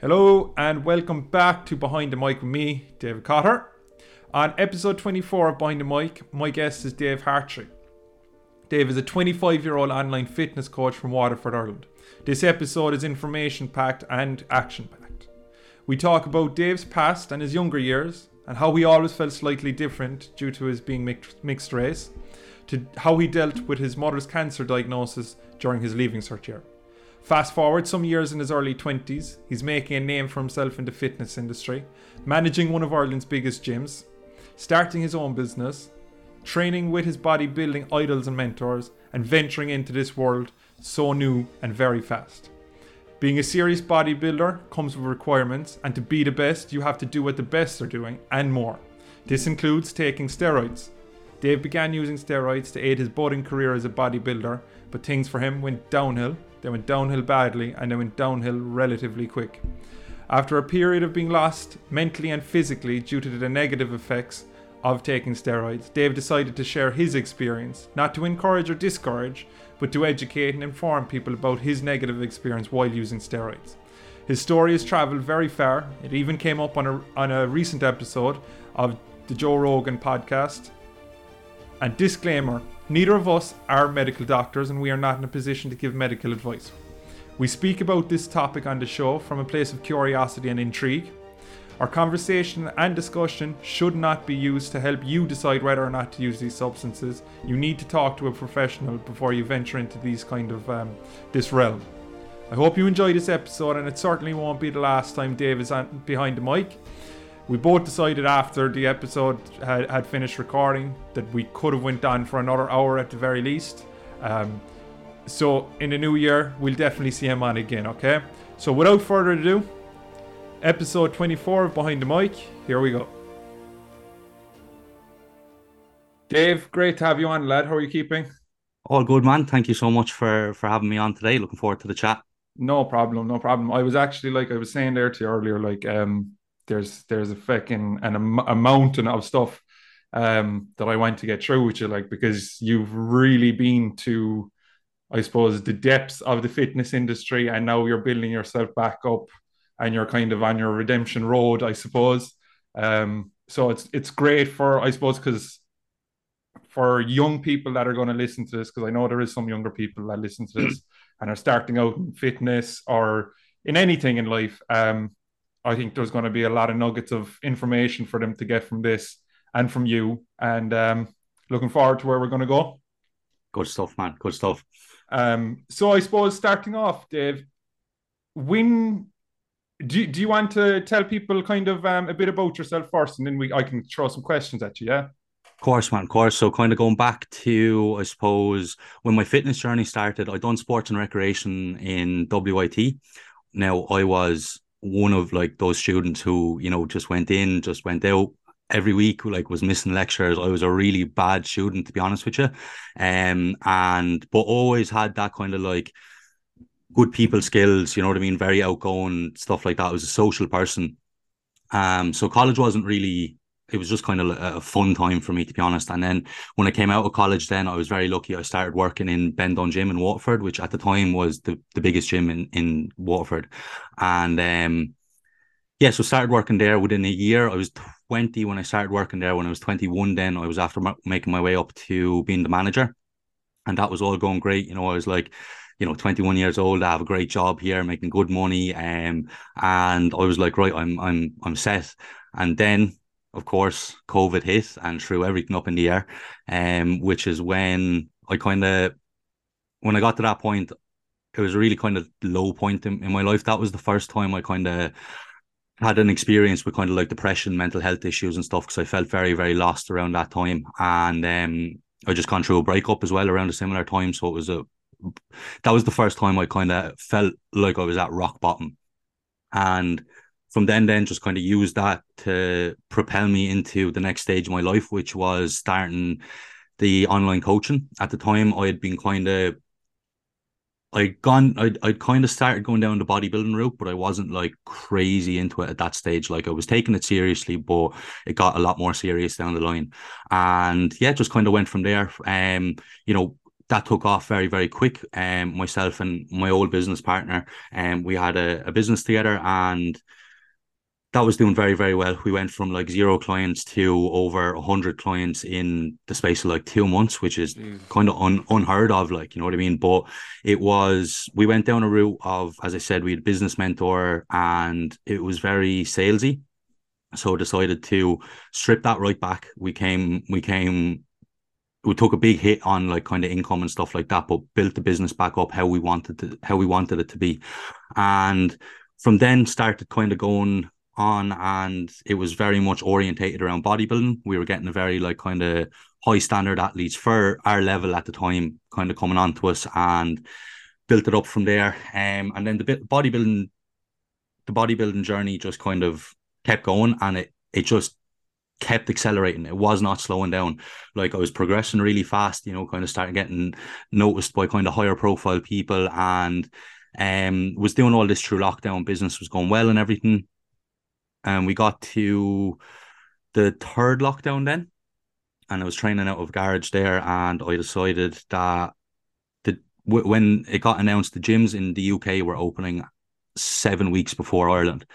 Hello and welcome back to Behind the Mic with me, David Cotter. On episode 24 of Behind the Mic, my guest is Dave Hartrey. Dave is a 25 year old online fitness coach from Waterford, Ireland. This episode is information packed and action packed. We talk about Dave's past and his younger years, and how he always felt slightly different due to his being mixed race, to how he dealt with his mother's cancer diagnosis during his leaving cert year. Fast forward some years in his early 20s, he's making a name for himself in the fitness industry, managing one of Ireland's biggest gyms, starting his own business, training with his bodybuilding idols and mentors, and venturing into this world so new and very fast. Being a serious bodybuilder comes with requirements, and to be the best, you have to do what the best are doing and more. This includes taking steroids. Dave began using steroids to aid his budding career as a bodybuilder, but things for him went downhill. They went downhill badly, and they went downhill relatively quick. After a period of being lost mentally and physically due to the negative effects of taking steroids, Dave decided to share his experience, not to encourage or discourage, but to educate and inform people about his negative experience while using steroids. His story has travelled very far. It even came up on a, on a recent episode of the Joe Rogan podcast. And disclaimer neither of us are medical doctors and we are not in a position to give medical advice. We speak about this topic on the show from a place of curiosity and intrigue. Our conversation and discussion should not be used to help you decide whether or not to use these substances. You need to talk to a professional before you venture into these kind of um, this realm. I hope you enjoy this episode, and it certainly won't be the last time Dave is on, behind the mic. We both decided after the episode had, had finished recording that we could have went on for another hour at the very least. Um, so in the new year, we'll definitely see him on again. Okay. So without further ado, episode 24 of Behind the Mic. Here we go. Dave, great to have you on, lad. How are you keeping? All good, man. Thank you so much for for having me on today. Looking forward to the chat. No problem, no problem. I was actually like I was saying there to you earlier, like um, there's there's a fucking and a, a mountain of stuff um that I want to get through with you, like because you've really been to, I suppose, the depths of the fitness industry, and now you're building yourself back up and you're kind of on your redemption road, I suppose. Um, so it's it's great for I suppose because for young people that are going to listen to this, because I know there is some younger people that listen to this and are starting out in fitness or in anything in life. Um, I think there's going to be a lot of nuggets of information for them to get from this and from you. And um, looking forward to where we're going to go. Good stuff, man. Good stuff. Um, so I suppose starting off, Dave, when do, do you want to tell people kind of um, a bit about yourself first and then we I can throw some questions at you, yeah? Of course, man, of course. So kind of going back to, I suppose, when my fitness journey started, I done sports and recreation in WIT. Now I was one of like those students who, you know, just went in, just went out every week, like was missing lectures. I was a really bad student, to be honest with you. Um, and but always had that kind of like good people skills, you know what I mean? Very outgoing, stuff like that. I was a social person. Um, so college wasn't really it was just kind of a fun time for me to be honest. And then when I came out of college, then I was very lucky. I started working in Ben Dunne Gym in Waterford, which at the time was the, the biggest gym in in Waterford. And um, yeah, so started working there within a year. I was 20 when I started working there. When I was 21, then I was after making my way up to being the manager, and that was all going great. You know, I was like you know 21 years old i have a great job here making good money um, and i was like right i'm i'm i'm set and then of course covid hit and threw everything up in the air um which is when i kind of when i got to that point it was really kind of low point in, in my life that was the first time i kind of had an experience with kind of like depression mental health issues and stuff because i felt very very lost around that time and um I just gone through a breakup as well around a similar time. So it was a that was the first time I kind of felt like I was at rock bottom. And from then then just kind of used that to propel me into the next stage of my life, which was starting the online coaching. At the time I had been kind of I'd gone I'd I'd kind of started going down the bodybuilding route, but I wasn't like crazy into it at that stage. Like I was taking it seriously, but it got a lot more serious down the line. And yeah, just kind of went from there. Um, you know, that took off very very quick. Um, myself and my old business partner, um, we had a, a business together, and that was doing very very well. We went from like zero clients to over hundred clients in the space of like two months, which is Jeez. kind of un, unheard of. Like you know what I mean. But it was we went down a route of, as I said, we had a business mentor, and it was very salesy. So decided to strip that right back. We came we came we took a big hit on like kind of income and stuff like that, but built the business back up how we wanted to how we wanted it to be, and from then started kind of going on and it was very much orientated around bodybuilding. We were getting a very like kind of high standard athletes for our level at the time, kind of coming on to us and built it up from there. Um, and then the bodybuilding, the bodybuilding journey just kind of kept going and it it just kept accelerating. It was not slowing down. Like I was progressing really fast, you know, kind of started getting noticed by kind of higher profile people and um was doing all this through lockdown. Business was going well and everything and we got to the third lockdown then, and I was training out of garage there, and I decided that the when it got announced the gyms in the UK were opening seven weeks before Ireland.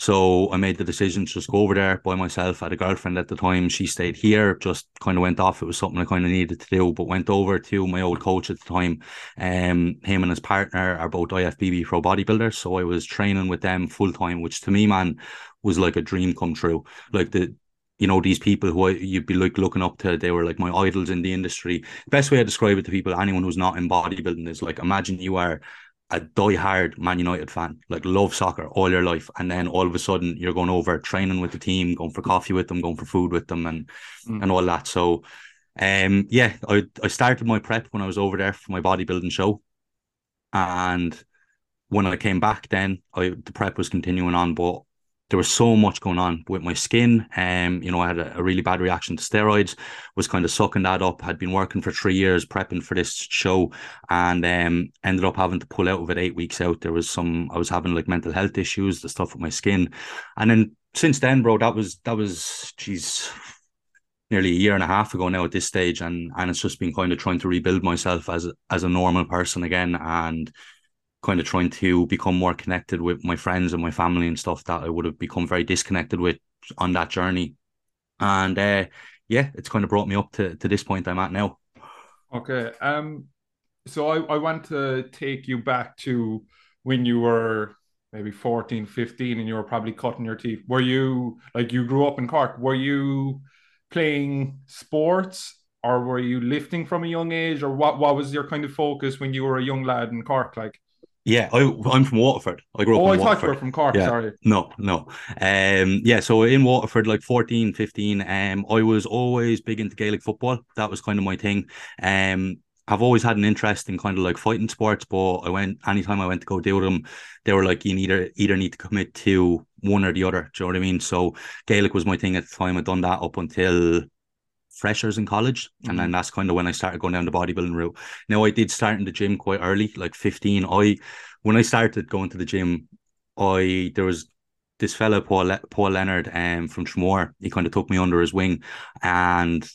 So I made the decision to just go over there by myself. I had a girlfriend at the time. She stayed here, just kind of went off. It was something I kind of needed to do, but went over to my old coach at the time. Um, him and his partner are both IFBB pro bodybuilders. So I was training with them full time, which to me, man, was like a dream come true. Like the you know these people who I, you'd be like looking up to they were like my idols in the industry best way i describe it to people anyone who's not in bodybuilding is like imagine you are a die-hard man united fan. Like love soccer all your life. And then all of a sudden you're going over training with the team going for coffee with them going for food with them and mm. and all that. So um yeah i i started my prep when i was over there for my bodybuilding show. And when i came back then i the prep was continuing on. But there was so much going on with my skin. Um, you know, I had a, a, really bad reaction to steroids, was kind of sucking that up, had been working for three years prepping for this show and um ended up having to pull out of it eight weeks out. There was some I was having like mental health issues, the stuff with my skin. And then since then, bro, that was that was geez nearly a year and a half ago now at this stage and and it's just been kind of trying to rebuild myself as as a normal person again and kind of trying to become more connected with my friends and my family and stuff that I would have become very disconnected with on that journey. And uh, yeah, it's kind of brought me up to, to this point I'm at now. Okay. Um so I, I want to take you back to when you were maybe 14, 15 and you were probably cutting your teeth. Were you like you grew up in Cork? Were you playing sports or were you lifting from a young age or what what was your kind of focus when you were a young lad in Cork like? Yeah, I, am from Waterford. I grew up oh, in I Waterford. thought you were from Cork, yeah. sorry. No, no. Um, yeah, so in Waterford, like 14, 15, um, I was always big into Gaelic football. That was kind of my thing. Um, I've always had an interest in kind of like fighting sports, but I went anytime I went to go do them, they were like you either either need to commit to one or the other. Do you know what I mean? So Gaelic was my thing at the time. I'd done that up until freshers in college. Mm-hmm. And then mm-hmm. that's kind of when I started going down the bodybuilding route. Now I did start in the gym quite early, like 15. I when I started going to the gym, I there was this fellow, Paul Le- Paul Leonard um from Tramore. He kind of took me under his wing and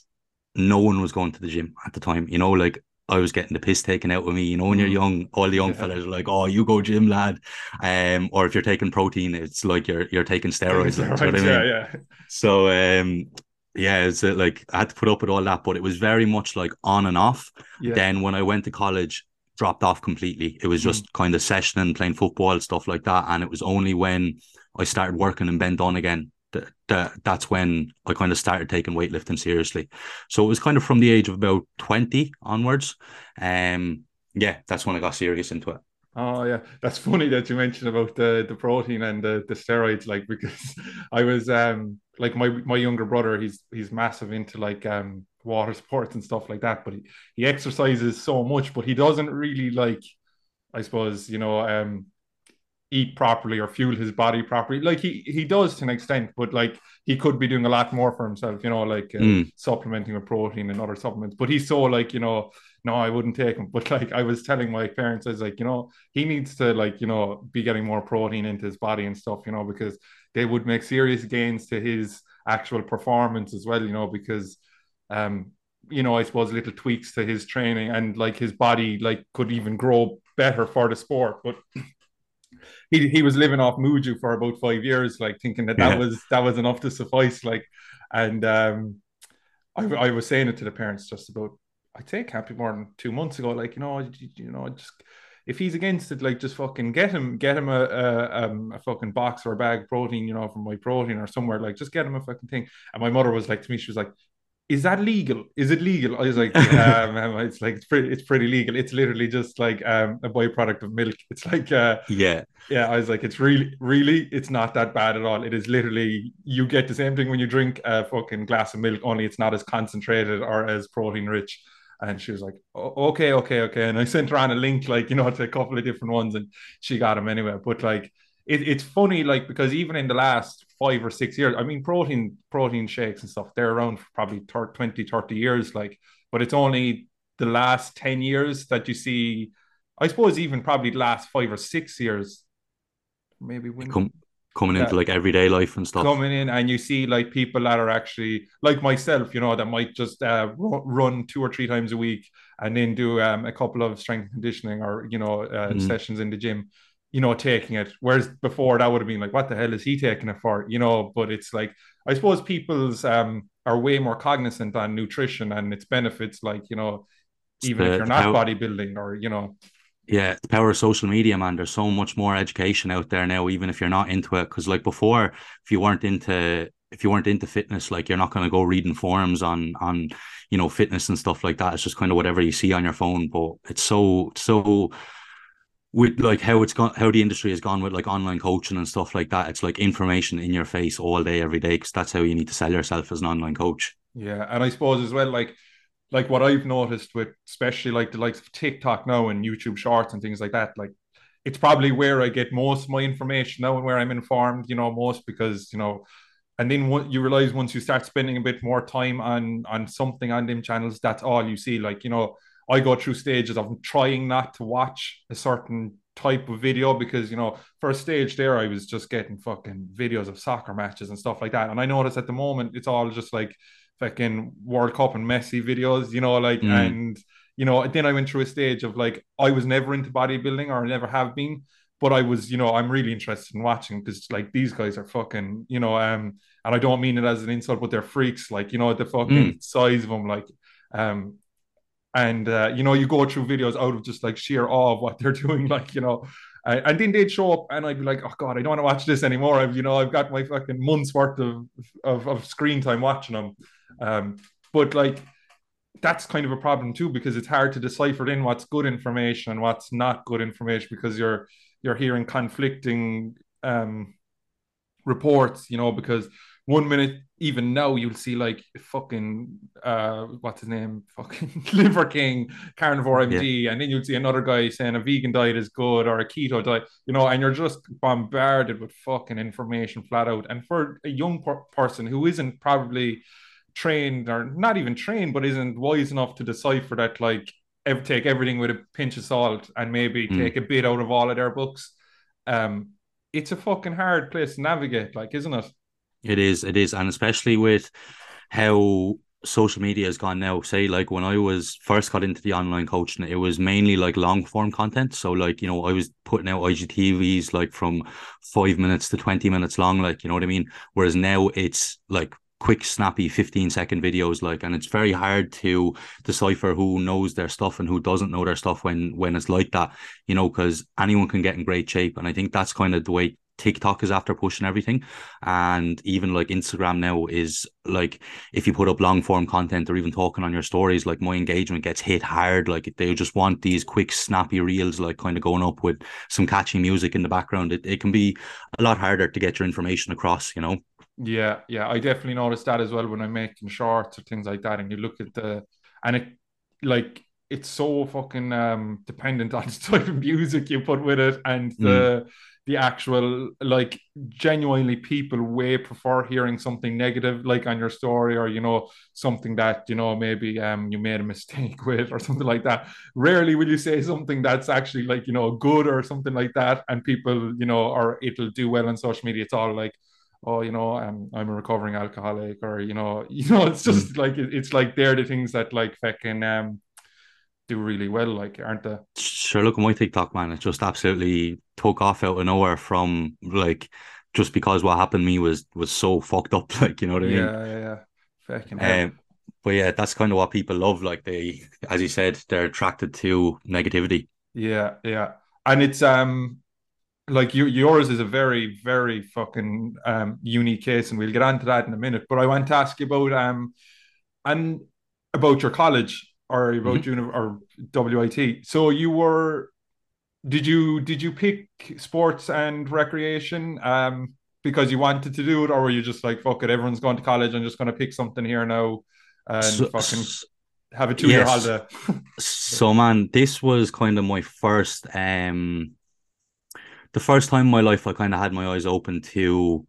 no one was going to the gym at the time. You know, like I was getting the piss taken out of me. You know, when you're mm. young, all the young yeah. fellas are like, "Oh, you go gym, lad," um, or if you're taking protein, it's like you're you're taking steroids. steroids like, yeah, I mean? yeah. So, um, yeah, it's uh, like I had to put up with all that, but it was very much like on and off. Yeah. Then when I went to college, dropped off completely. It was just mm. kind of sessioning, playing football, stuff like that. And it was only when I started working in Ben Dunne again that, that that's when I kind of started taking weightlifting seriously. So it was kind of from the age of about 20 onwards. Um yeah, that's when I got serious into it. Oh yeah, that's funny that you mentioned about the the protein and the, the steroids, like because I was um like my my younger brother, he's he's massive into like um water sports and stuff like that, but he, he exercises so much, but he doesn't really like, I suppose you know um eat properly or fuel his body properly. Like he he does to an extent, but like he could be doing a lot more for himself, you know, like uh, mm. supplementing with protein and other supplements. But he's so like, you know, no, I wouldn't take him. But like I was telling my parents, I was like, you know, he needs to like, you know, be getting more protein into his body and stuff, you know, because they would make serious gains to his actual performance as well, you know, because um you know, I suppose little tweaks to his training and like his body like could even grow better for the sport. But he he was living off Muju for about five years, like thinking that that was that was enough to suffice. Like, and um, I I was saying it to the parents just about I'd say it can't be more than two months ago. Like, you know, you, you know, just if he's against it, like just fucking get him, get him a a, um, a fucking box or a bag of protein, you know, from Myprotein or somewhere. Like, just get him a fucking thing. And my mother was like to me, she was like, "Is that legal? Is it legal?" I was like, um, "It's like it's pretty, it's pretty legal. It's literally just like um, a byproduct of milk. It's like uh, Yeah. yeah, I was like, it's really, really, it's not that bad at all. It is literally, you get the same thing when you drink a fucking glass of milk, only it's not as concentrated or as protein rich. And she was like, "O- okay, okay, okay. And I sent her on a link, like, you know, to a couple of different ones and she got them anyway. But like, it, it's funny, like, because even in the last five or six years, I mean, protein, protein shakes and stuff, they're around for probably 30, 20, 30 years, like, but it's only the last 10 years that you see, I suppose, even probably the last five or six years maybe when Come, coming Yeah. into like everyday life and stuff. coming in and you see like people that are actually like myself, you know, that might just uh, run two or three times a week and then do um, a couple of strength conditioning or you know uh, Mm. sessions in the gym, you know, taking it. Whereas before that would have been like, what the hell is he taking it for? You know, but it's like I suppose people's um are way more cognizant on nutrition and its benefits, like you know, even if you're not pow- bodybuilding or you know, Yeah, the power of social media, man. There's so much more education out there now, even if you're not into it. Because like before, if you weren't into if you weren't into fitness, like you're not going to go reading forums on on you know fitness and stuff like that. It's just kind of whatever you see on your phone. But it's so so with like how it's gone, how the industry has gone with like online coaching and stuff like that. It's like information in your face all day, every day. Because that's how you need to sell yourself as an online coach. Yeah, and I suppose as well, like like what I've noticed with especially like the likes of TikTok now and YouTube Shorts and things like that, like it's probably where I get most of my information now and where I'm informed, you know, most because you know, and then what you realize once you start spending a bit more time on on something on them channels, that's all you see. Like you know, I go through stages of trying not to watch a certain type of video because you know, for a stage there, I was just getting fucking videos of soccer matches and stuff like that, and I notice at the moment it's all just like fucking World Cup and Messi videos, you know, like, Mm. and, you know, then I went through a stage of like, I was never into bodybuilding or never have been, but I was, you know, I'm really interested in watching because like these guys are fucking, you know, um, and I don't mean it as an insult, but they're freaks, like, you know, the fucking size of them, like, um, and uh, you know, you go through videos out of just like sheer awe of what they're doing, like, you know, uh, and then they'd show up, and I'd be like, "Oh God, I don't want to watch this anymore." I've, you know, I've got my fucking months worth of of, of screen time watching them. Um, but like, that's kind of a problem too because it's hard to decipher in what's good information and what's not good information because you're you're hearing conflicting um reports, you know, because one minute, even now, you'll see like fucking uh what's his name? Fucking Liver King, carnivore MD, and then you'll see another guy saying a vegan diet is good or a keto diet, you know, and you're just bombarded with fucking information flat out. And for a young per- person who isn't probably trained or not even trained, but isn't wise enough to decipher that, like, take everything with a pinch of salt and maybe Mm. take a bit out of all of their books. Um, it's a fucking hard place to navigate, like, isn't it? It is, it is, and especially with how social media has gone now. Say, like when I was first got into the online coaching, it was mainly like long form content. So, like you know, I was putting out IGTVs like from five minutes to twenty minutes long, like you know what I mean. Whereas now it's like quick, snappy, 15 second videos, like, and it's very hard to decipher who knows their stuff and who doesn't know their stuff when when it's like that, you know, because anyone can get in great shape, and I think that's kind of the way TikTok is after pushing everything. And even like Instagram now is like if you put up long form content or even talking on your stories, like my engagement gets hit hard. Like they just want these quick, snappy reels, like kind of going up with some catchy music in the background. It, it can be a lot harder to get your information across, you know? Yeah, yeah, I definitely noticed that as well when I'm making shorts or things like that. And you look at the, and it like it's so fucking um dependent on the type of music you put with it and the the actual like genuinely people way prefer hearing something negative like on your story or you know something that you know maybe um you made a mistake with or something like that rarely will you say something that's actually like you know good or something like that and people you know or it'll do well on social media it's all like oh, you know, um, I'm a recovering alcoholic, or you know, you know, it's just mm. like it's like they're the things that like fucking um do really well, like aren't they? Sure, look at my TikTok man. It just absolutely took off out of nowhere from like just because what happened to me was was so fucked up, like you know what I mean? Yeah, yeah, yeah. Fucking um, but yeah, that's kind of what people love. Like they, as you said, they're attracted to negativity. Yeah, yeah, and it's um like you, yours is a very very fucking um unique case, and we'll get onto that in a minute. But I want to ask you about um and about your college or about mm-hmm. uni- or WIT. So you were did you did you pick sports and recreation um because you wanted to do it or were you just like fuck it everyone's going to college i'm just going to pick something here now and so, fucking have a two year yes. holiday so man this was kind of my first um the first time in my life i kind of had my eyes open to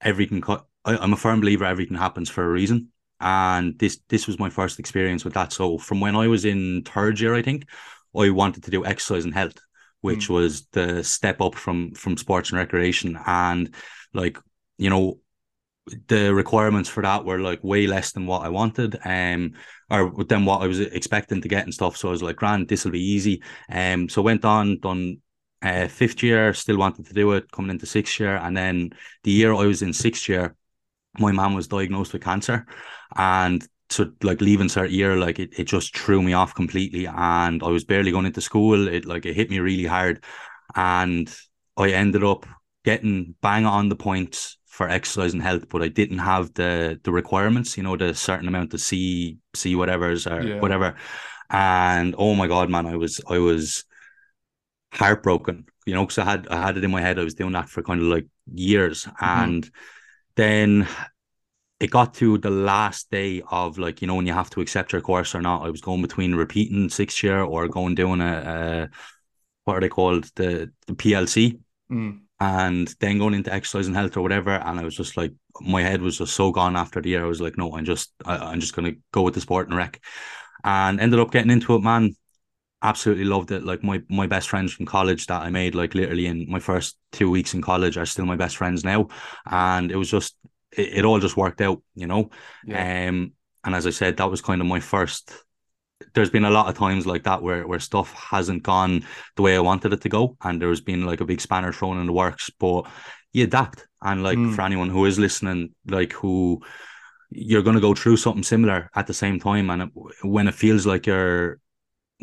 everything co- I, i'm a firm believer everything happens for a reason. And this this was my first experience with that. So from when i was in third year i think i wanted to do exercise and health which mm. was the step up from from sports and recreation. And like you know the requirements for that were like way less than what I wanted um or than what I was expecting to get and stuff. So I was like grand this will be easy. Um so went on done uh, fifth year still wanted to do it coming into sixth year and then the year I was in sixth year my mom was diagnosed with cancer and so like leaving cert year, like it, it just threw me off completely. And I was barely going into school. It like it hit me really hard. And I ended up getting bang on the points for exercise and health, but I didn't have the the requirements, you know, the certain amount of C C whatever's or yeah. whatever. And oh my god, man, I was I was heartbroken, you know, because I had I had it in my head. I was doing that for kind of like years. Mm-hmm. And then it got to the last day of like you know when you have to accept your course or not. I was going between repeating sixth year or going doing a, a what are they called the the PLC, mm. and then going into exercise and health or whatever. And I was just like my head was just so gone after the year. I was like, no, I'm just I, I'm just gonna go with the sport and rec, and ended up getting into it, man. Absolutely loved it. Like my my best friends from college that I made, like literally in my first two weeks in college, are still my best friends now. And it was just it, it all just worked out, you know. Yeah. Um, and as I said, that was kind of my first. There's been a lot of times like that where where stuff hasn't gone the way I wanted it to go, and there's been like a big spanner thrown in the works. But you adapt, and like mm. for anyone who is listening, like who you're going to go through something similar at the same time, and it, when it feels like you're,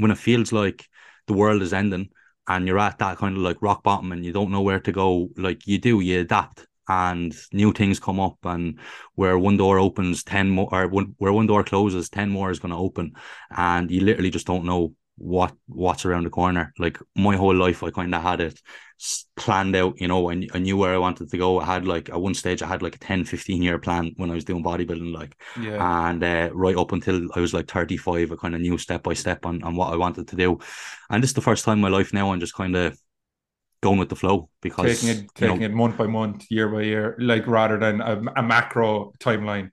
when it feels like the world is ending, and you're at that kind of like rock bottom, and you don't know where to go, like you do, you adapt, and new things come up and where one door opens 10 more or where one door closes 10 more is going to open and you literally just don't know what what's around the corner like my whole life i kind of had it planned out you know I, I knew where i wanted to go i had like at one stage i had like a 10 15 year plan when i was doing bodybuilding like yeah. and uh, right up until i was like 35 i kind of knew step by step on, on what i wanted to do and this is the first time in my life now i'm just kind of going with the flow because taking it taking know, it month by month, year by year, like rather than a, a macro timeline.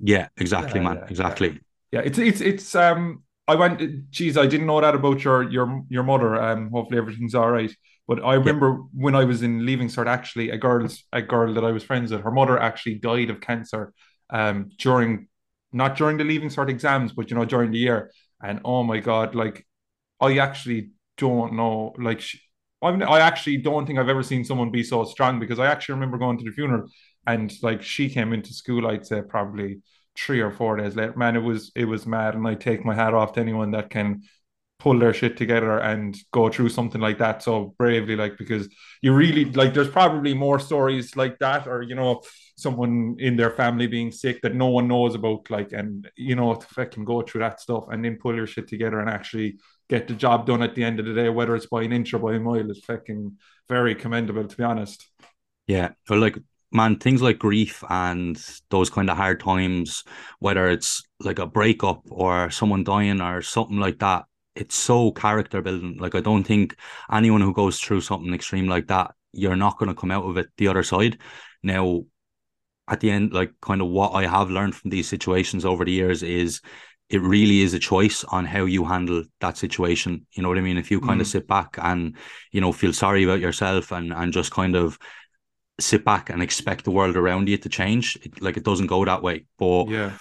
Yeah, exactly, yeah, man. Yeah, exactly. Yeah. yeah. it's it's it's um I went geez, I didn't know that about your your your mother. Um hopefully everything's all right. But I remember when I was in leaving cert, actually a girl's a girl that I was friends with, her mother actually died of cancer um during not during the leaving cert exams, but you know, during the year. And oh my god, like I actually don't know, like she, I'm, I actually don't think I've ever seen someone be so strong because I actually remember going to the funeral and like she came into school, I'd say probably three or four days later. Man, it was it was mad, and I take my hat off to anyone that can pull their shit together and go through something like that so bravely like because you really like there's probably more stories like that or you know someone in their family being sick that no one knows about like and you know to fucking go through that stuff and then pull your shit together and actually get the job done at the end of the day, whether it's by an inch or by a mile, is fucking very commendable, to be honest. Yeah. Like, man, things like grief and those kind of hard times, whether it's like a breakup or someone dying or something like that, it's so character building. Like, I don't think anyone who goes through something extreme like that, you're not going to come out of it the other side. Now, at the end, like kind of what I have learned from these situations over the years is it really is a choice on how you handle that situation. You know what I mean? If you kind mm. of sit back and, you know, feel sorry about yourself and and just kind of sit back and expect the world around you to change. It, like it doesn't go that way. But yeah,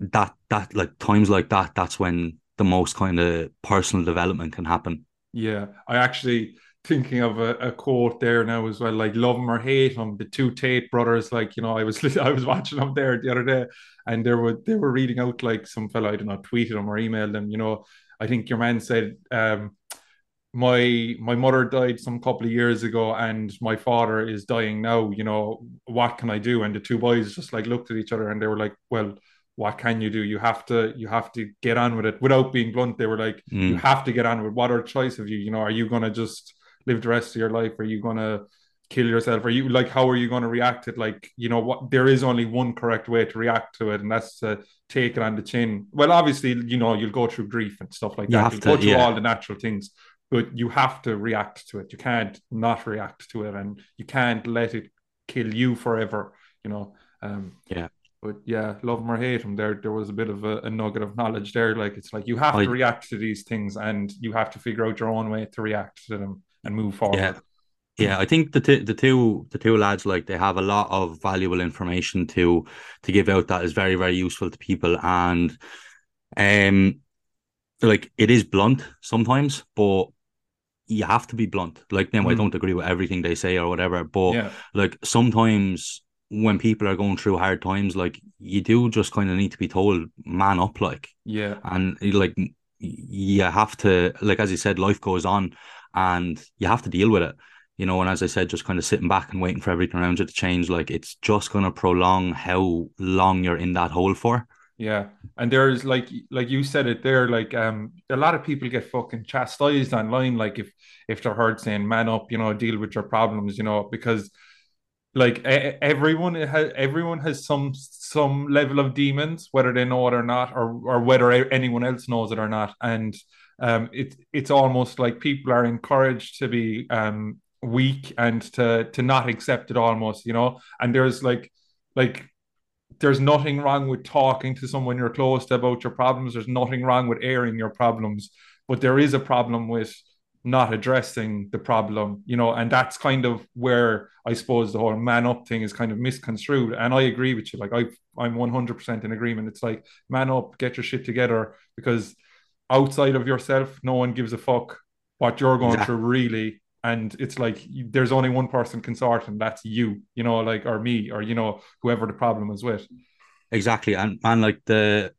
that that like times like that, that's when the most kind of personal development can happen. Yeah, I actually thinking of a, a, quote there now as well, like love them or hate them. The two Tate brothers, like you know, I was I was watching them there the other day, and they were they were reading out like some fellow I don't know tweeted them or emailed them. You know, I think your man said, um, my my mother died some couple of years ago, and my father is dying now. You know, what can I do? And the two boys just like looked at each other, and they were like, well what can you do? You have to you have to get on with it. Without being blunt, they were like, mm. you have to get on with. What are choice of you? You know, are you gonna just live the rest of your life? Are you gonna kill yourself? Are you like how are you gonna react it? Like, you know, what there is only one correct way to react to it, and that's to take it on the chin. Well, obviously, you know, you'll go through grief and stuff like you that. You'll to, go through yeah. all the natural things. But you have to react to it. You can't not react to it, and you can't let it kill you forever. You know. Um, yeah but yeah, love him or hate him, there there was a bit of a, a nugget of knowledge there. Like it's like you have I, to react to these things, and you have to figure out your own way to react to them and move forward. Yeah, yeah. I think the t- the two the two lads like they have a lot of valuable information to to give out that is very very useful to people, and um, like it is blunt sometimes, but you have to be blunt. Like them, mm. I don't agree with everything they say or whatever, but yeah. like sometimes when people are going through hard times, like you do just kind of need to be told, man up, like yeah, and like you have to, like as you said, life goes on, and you have to deal with it, you know. And as I said, just kind of sitting back and waiting for everything around you to change, like it's just going to prolong how long you're in that hole for. Yeah, and there's like like you said it there, like um a lot of people get fucking chastised online, like if if they're heard saying man up, you know, deal with your problems, you know, because like everyone has everyone has some some level of demons whether they know it or not or or whether anyone else knows it or not. And um it it's almost like people are encouraged to be um weak and to to not accept it almost you know? And there's like like there's nothing wrong with talking to someone you're close to about your problems there's nothing wrong with airing your problems but there is a problem with not addressing the problem, you know, and that's kind of where I suppose the whole man up thing is kind of misconstrued. And I agree with you. Like I I'm 100% in agreement. It's like man up, get your shit together because outside of yourself, no one gives a fuck what you're going through really. And it's like there's only one person can sort, and that's you, you know, like or me, or you know, whoever the problem is with. Exactly, and man, like the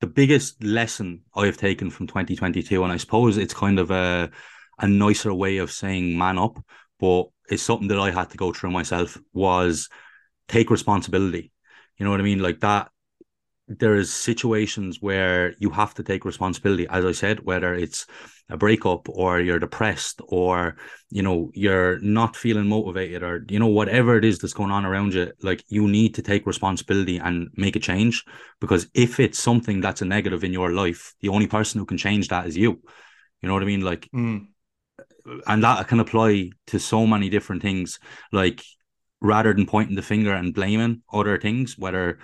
the biggest lesson I've taken from 2022, and I suppose it's kind of a a nicer way of saying man up, but it's something that I had to go through myself was take responsibility. You know what I mean? Like that there's situations where you have to take responsibility as i said whether it's a breakup or you're depressed or you know you're not feeling motivated or you know whatever it is that's going on around you like you need to take responsibility and make a change because if it's something that's a negative in your life the only person who can change that is you. You know what i mean? Like mm. and that can apply to so many different things. Like rather than pointing the finger and blaming other things whether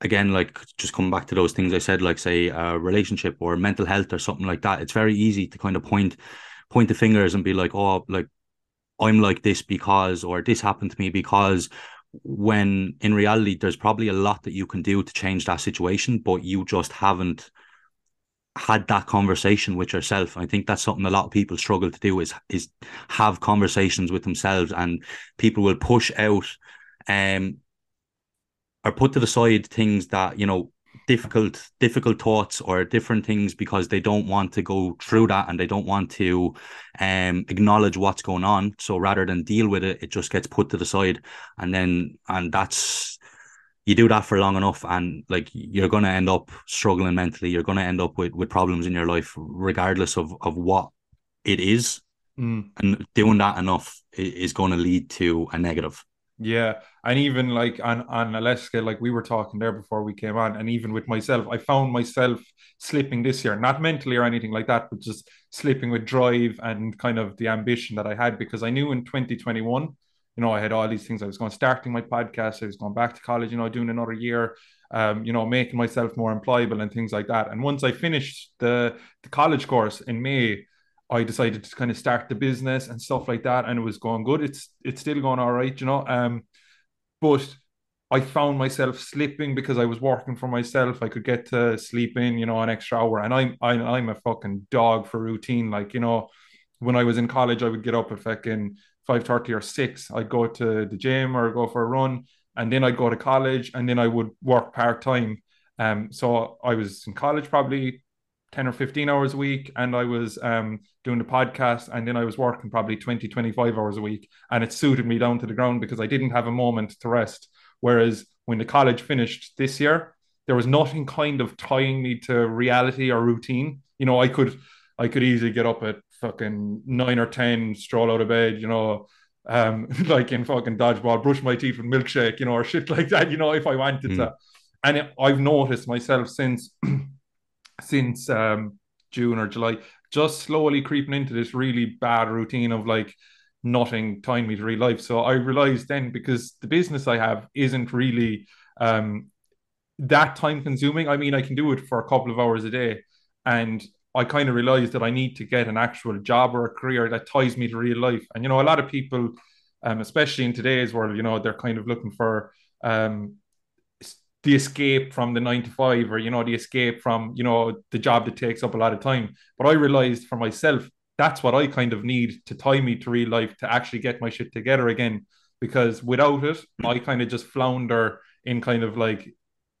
again, like just come back to those things I said, like say a relationship or mental health or something like that. It's very easy to kind of point point the fingers and be like, oh, like I'm like this because or this happened to me because when in reality there's probably a lot that you can do to change that situation, but you just haven't had that conversation with yourself. I think that's something a lot of people struggle to do is is have conversations with themselves and people will push out um or put to the side things that you know difficult difficult thoughts or different things because they don't want to go through that and they don't want to um acknowledge what's going on. So rather than deal with it it just gets put to the side. And then and that's you do that for long enough and like you're going to end up struggling mentally. You're going to end up with with problems in your life regardless of of what it is. Mm. and doing that enough is going to lead to a negative yeah, and even like on on Alaska, like we were talking there before we came on, and even with myself, I found myself slipping this year, not mentally or anything like that, but just slipping with drive and kind of the ambition that I had because I knew in 2021, you know, I had all these things. I was going starting my podcast, I was going back to college, you know, doing another year, um, you know, making myself more employable and things like that. And once I finished the the college course in May, I decided to kind of start the business and stuff like that, and it was going good. It's it's still going all right, you know. Um, but I found myself slipping because I was working for myself. I could get to sleep in, you know, an extra hour, and I'm I'm I'm a fucking dog for routine. Like you know, when I was in college, I would get up at fucking five thirty or six. I'd go to the gym or go for a run, and then I'd go to college, and then I would work part time. Um, so I was in college probably 10 or 15 hours a week and I was um, doing the podcast and then I was working probably 20, 25 hours a week. And it suited me down to the ground because I didn't have a moment to rest. Whereas when the college finished this year, there was nothing kind of tying me to reality or routine. You know, I could I could easily get up at fucking nine or ten, stroll out of bed, you know, um, like in fucking dodgeball, brush my teeth with milkshake, you know, or shit like that, you know, if I wanted mm. to. And it, I've noticed myself since since um, June or July, just slowly creeping into this really bad routine of like nothing tying me to real life. So I realized then because the business I have isn't really um, that time consuming. I mean, I can do it for a couple of hours a day. And I kind of realized that I need to get an actual job or a career that ties me to real life. And, you know, a lot of people, um, especially in today's world, you know, they're kind of looking for um, the escape from the nine to five or you know the escape from you know the job that takes up a lot of time. But i realized for myself that's what i kind of need to tie me to real life to actually get my shit together again. Because without it i kind of just flounder in kind of like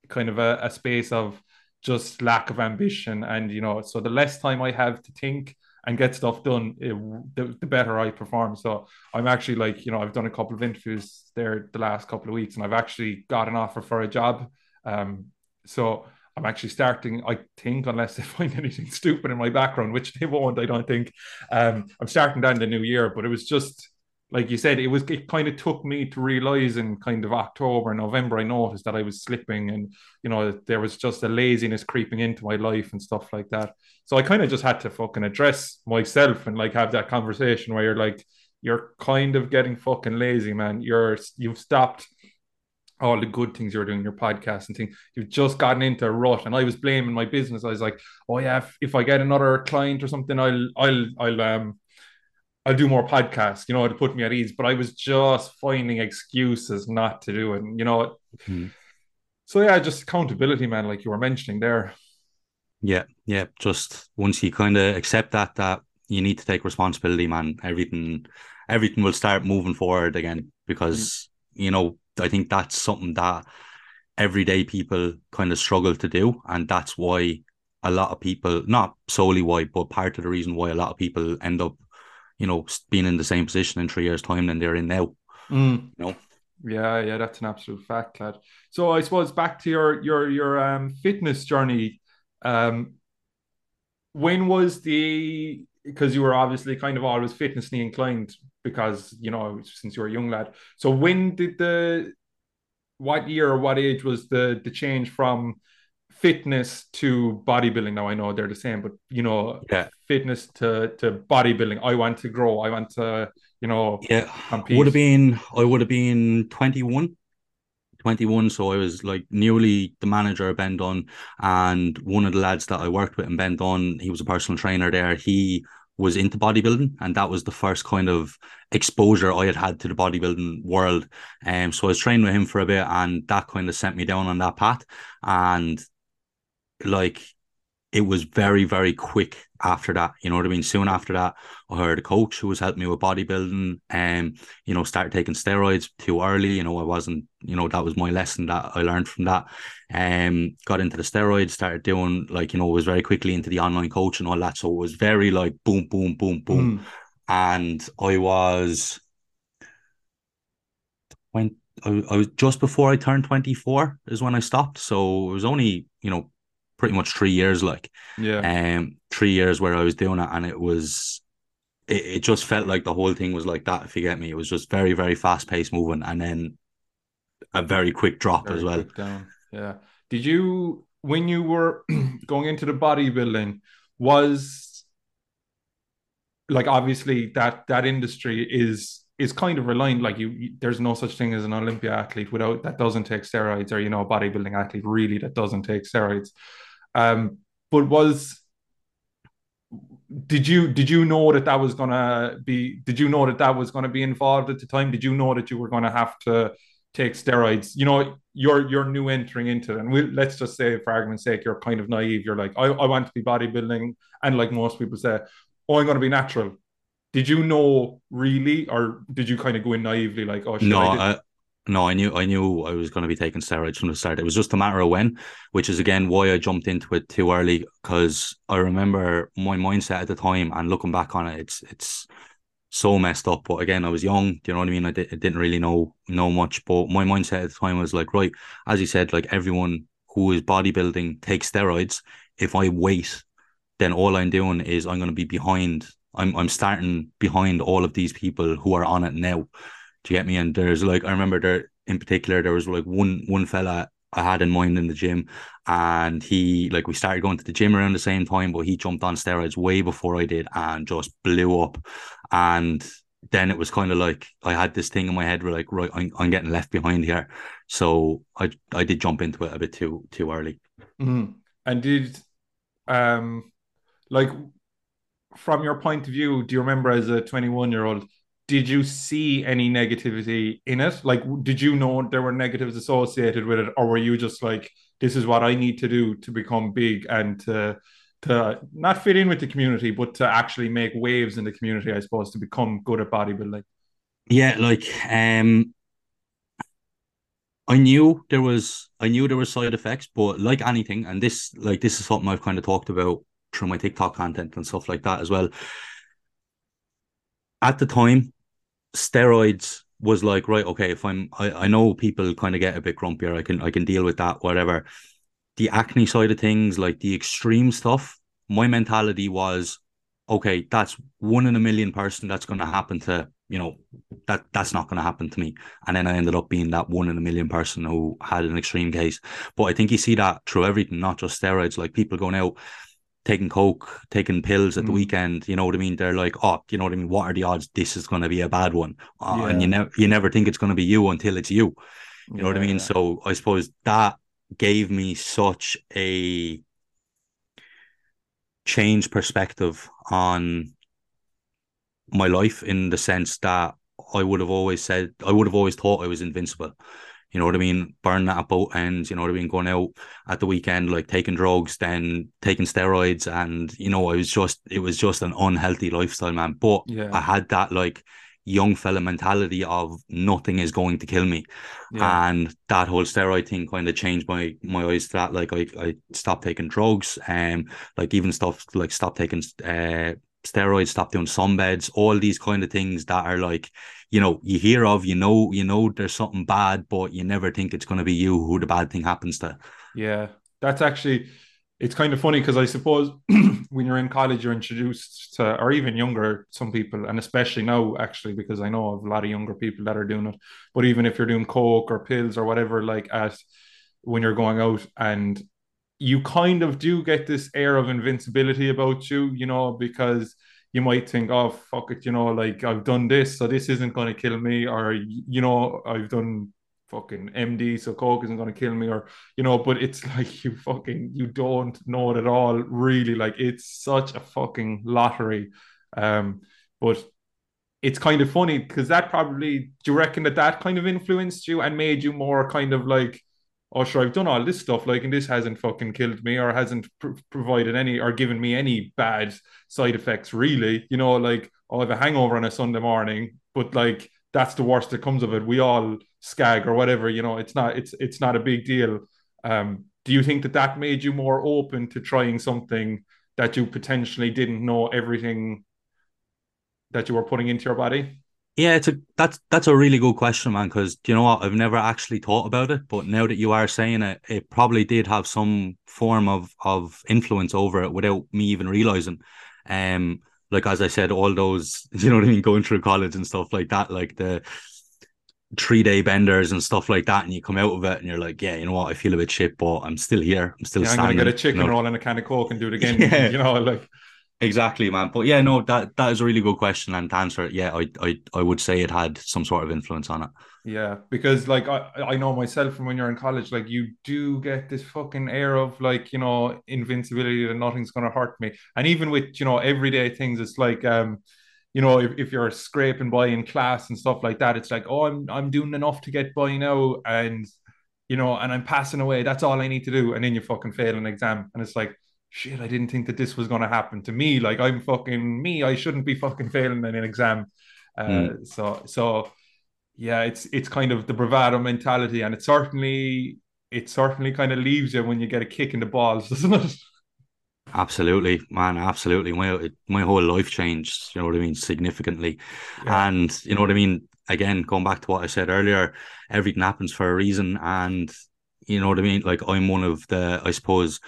kind of a, a space of just lack of ambition. And you know so the less time i have to think and get stuff done, it, the, the better I perform. So I'm actually like, you know, I've done a couple of interviews there the last couple of weeks and I've actually got an offer for a job. Um, so I'm actually starting, I think, unless they find anything stupid in my background, which they won't, I don't think. Um, I'm starting down the new year, but it was just like you said, it was it kind of took me to realize in kind of October, November, I noticed that I was slipping and you know, there was just a laziness creeping into my life and stuff like that. So I kind of just had to fucking address myself and like have that conversation where you're like, you're kind of getting fucking lazy, man. You're you've stopped all the good things you're doing, your podcast and things. You've just gotten into a rut, and I was blaming my business. I was like, "Oh yeah, if, if I get another client or something, I'll I'll I'll um I'll do more podcasts, you know, to put me at ease. But I was just finding excuses not to do it. And, you know, mm-hmm. so yeah, just accountability, man, like you were mentioning there. Yeah, yeah. Just once you kind of accept that that you need to take responsibility, man, everything everything will start moving forward again. Because, mm-hmm. you know, I think that's something that everyday people kind of struggle to do. And that's why a lot of people, not solely why, but part of the reason why a lot of people end up you know, being in the same position in three years' time than they're in now. Mm. You know? Yeah, yeah, that's an absolute fact, lad. So I suppose back to your your your um fitness journey. Um when was the because you were obviously kind of always fitnessly inclined because you know since you were a young lad. So when did the what year or what age was the the change from fitness to bodybuilding. Now i know they're the same but you know yeah. fitness to to bodybuilding. I want to grow. I want to you know yeah. compete. would have been i would have been 21 21 so i was like newly the manager of ben dunne and one of the lads that i worked with in ben dunne he was a personal trainer there. He was into bodybuilding and that was the first kind of exposure I had had to the bodybuilding world. Um, so I was training with him for a bit and that kind of sent me down on that path. And like it was very, very quick after that. You know what I mean? Soon after that, I heard a coach who was helping me with bodybuilding and, you know, started taking steroids too early. You know, I wasn't, you know, that was my lesson that I learned from that. Um, got into the steroids, started doing like, you know, was very quickly into the online coach and all that. So it was very like boom, boom, boom, boom. Mm. And I was when I, I was just before I turned 24 is when I stopped. So it was only, you know, pretty much three years, like yeah, um, three years where I was doing it, and it was, it, it just felt like the whole thing was like that. If you get me, it was just very, very fast paced moving, and then a very quick drop very as well. Down. Yeah. Did you when you were going into the bodybuilding was like obviously that that industry is is kind of reliant like you, you, there's no such thing as an olympia athlete without that doesn't take steroids or you know a bodybuilding athlete really that doesn't take steroids um, but was did you did you know that that was gonna be? Did you know that that was gonna be involved at the time? Did you know that you were gonna have to take steroids? You know, you're you're new entering into it, and we let's just say, for argument's sake, you're kind of naive. You're like, I, I want to be bodybuilding, and like most people say, oh, I'm gonna be natural. Did you know really, or did you kind of go in naively, like, oh, shit, No, I, no, I knew I knew I was going to be taking steroids from the start. It was just a matter of when, which is again why I jumped into it too early. Because I remember my mindset at the time, and looking back on it, it's it's so messed up. But again, I was young. Do you know what I mean? I, di- I didn't really know know much. But my mindset at the time was like, right, as you said, like everyone who is bodybuilding takes steroids. If I wait, then all I'm doing is I'm going to be behind. I'm I'm starting behind all of these people who are on it now. Do you get me? And there's like I remember there in particular there was like one one fella I had in mind in the gym, and he like we started going to the gym around the same time, but he jumped on steroids way before I did and just blew up. And then it was kind of like I had this thing in my head where like right I'm, I'm getting left behind here, so I I did jump into it a bit too too early. Mhm. And did um like from your point of view, do you remember as a 21 year old, did you see any negativity in it? Like, did you know there were negatives associated with it, or were you just like, this is what I need to do to become big and to to not fit in with the community, but to actually make waves in the community, I suppose, to become good at bodybuilding? Yeah, like um I knew there was I knew there were side effects, but like anything, and this like this is something I've kind of talked about through my TikTok content and stuff like that as well. At the time, steroids was like, right, okay, if I'm I, I know people kind of get a bit grumpier, I can I can deal with that, whatever. The acne side of things, like the extreme stuff, my mentality was, okay, that's one in a million person that's gonna happen to, you know, that that's not gonna happen to me. And then I ended up being that one in a million person who had an extreme case. But I think you see that through everything, not just steroids, like people going out taking coke, taking pills at the Mm. weekend. You know what I mean? They're like, oh, you know what I mean? What are the odds this is going to be a bad one? Uh, And you never you never think it's going to be you until it's you. You know what I mean? So I suppose that gave me such a changed perspective on my life in the sense that I would have always said I would have always thought I was invincible. You know what I mean? Burning at both ends, you know what I mean? Going out at the weekend, like taking drugs, then taking steroids, and you know, it was just it was just an unhealthy lifestyle, man. But Yeah. I had that like young fella mentality of nothing is going to kill me. Yeah. And that whole steroid thing kind of changed my my eyes to that. Like I, I stopped taking drugs, um, like even stuff like stopped taking uh steroids, stop doing sunbeds, all these kind of things that are like, you know, you hear of, you know, you know there's something bad, but you never think it's gonna be you who the bad thing happens to. Yeah, that's actually it's kind of funny because I suppose when you're in college, you're introduced to, or even younger, some people, and especially now, actually, because I know of a lot of younger people that are doing it. But even if you're doing coke or pills or whatever, like at when you're going out, and you kind of do get this air of invincibility about you, you know, because you might think, oh, fuck it, you know, like I've done this, so this isn't going to kill me, or, you know, I've done fucking MD, so coke isn't going to kill me, or you know, but it's like you fucking you don't know it at all, really. Like it's such a fucking lottery. Um, but it's kind of funny because that probably do you reckon that that kind of influenced you and made you more kind of like, oh sure, I've done all this stuff, like, and this hasn't fucking killed me or hasn't pr- provided any or given me any bad side effects, really. You know, like oh, I have a hangover on a Sunday morning, but like that's the worst that comes of it. We all skag or whatever, you know. It's not it's it's not a big deal. Um, do you think that that made you more open to trying something that you potentially didn't know everything that you were putting into your body? Yeah, it's a that's that's a really good question, man. Because you know what, I've never actually thought about it, but now that you are saying it, it probably did have some form of of influence over it without me even realizing. Um, like as I said, all those you know what I mean, going through college and stuff like that, like the three day benders and stuff like that, and you come out of it and you're like, yeah, you know what, I feel a bit shit, but I'm still here. I'm still Yeah, I'm gonna get a chicken you know? roll and a can of coke and do it again. Yeah. You know, like Exactly, man. But yeah, no, that that is a really good question and to answer it. Yeah, I I I would say it had some sort of influence on it. Yeah, because like I, I know myself from when you're in college, like you do get this fucking air of like, you know, invincibility that nothing's gonna hurt me. And even with, you know, everyday things, it's like um, you know, if, if you're scraping by in class and stuff like that, it's like, oh, I'm I'm doing enough to get by now and you know, and I'm passing away. That's all I need to do. And then you fucking fail an exam. And it's like, shit, I didn't think that this was gonna happen to me. Like I'm fucking me, I shouldn't be fucking failing in an exam. Uh, Mm, so so yeah, it's it's kind of the bravado mentality, and it certainly it certainly kind of leaves you when you get a kick in the balls, doesn't it? absolutely, man. Absolutely. My it, my whole life changed. You know what I mean? Significantly, Yeah, and you know what I mean. Again, going back to what I said earlier, everything happens for a reason, and you know what I mean. Like I'm one of the, I suppose,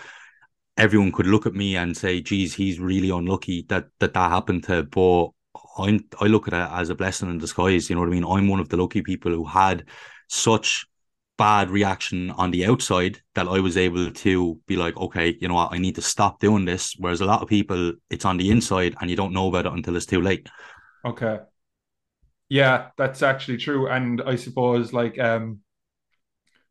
everyone could look at me and say, "Geez, he's really unlucky that that that happened to." But I'm I look at it as a blessing in disguise. You know what I mean? I'm one of the lucky people who had such bad reaction on the outside that I was able to be like, okay, you know what, I need to stop doing this. Whereas a lot of people, it's on the inside and you don't know about it until it's too late. okay, yeah, that's actually true, and I suppose like um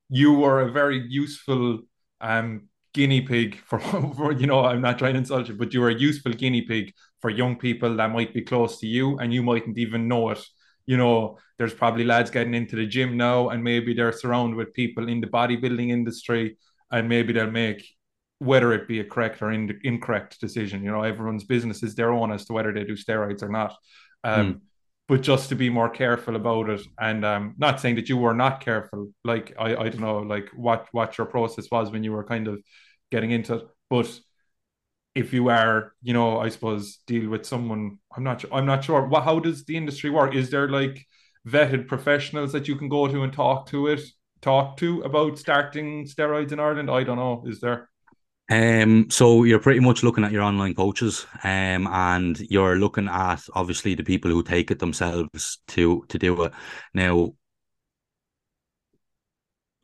you were a very useful um, guinea pig for, for, you know, I'm not trying to insult you, but you're a useful guinea pig for young people that might be close to you and you mightn't even know it. You know, there's probably lads getting into the gym now and maybe they're surrounded with people in the bodybuilding industry and maybe they'll make whether it be a correct or in, incorrect decision. You know, everyone's business is their own as to whether they do steroids or not. Mm, Um, but just to be more careful about it and um not saying that you were not careful like i i don't know like what what your process was when you were kind of getting into it. But if you are you know i suppose deal with someone i'm not sure. i'm not sure. What how does the industry work? Is there like vetted professionals that you can go to and talk to it talk to about starting steroids in ireland? I don't know. Is there? Um, so you're pretty much looking at your online coaches, um, and you're looking at obviously the people who take it themselves to to do it. Now,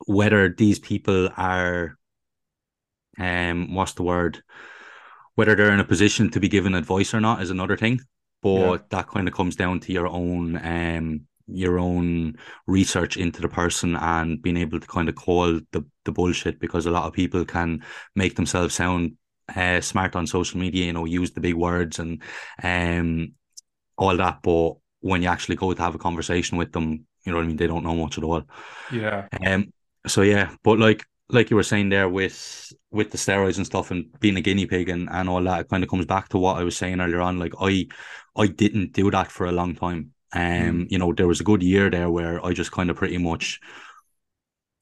whether these people are, um, what's the word? Whether they're in a position to be given advice or not is another thing. yeah But that kind of comes down to your own, um, your own research into the person and being able to kind of call the the bullshit because a lot of people can make themselves sound uh, smart on social media, you know, use the big words and um all that. But when you actually go to have a conversation with them, you know what I mean, they don't know much at all. yeah Um, so yeah, but like like you were saying there with with the steroids and stuff and being a guinea pig and, and all that, it kind of comes back to what I was saying earlier on. Like I I didn't do that for a long time. mm, Um, you know, there was a good year there where I just kind of pretty much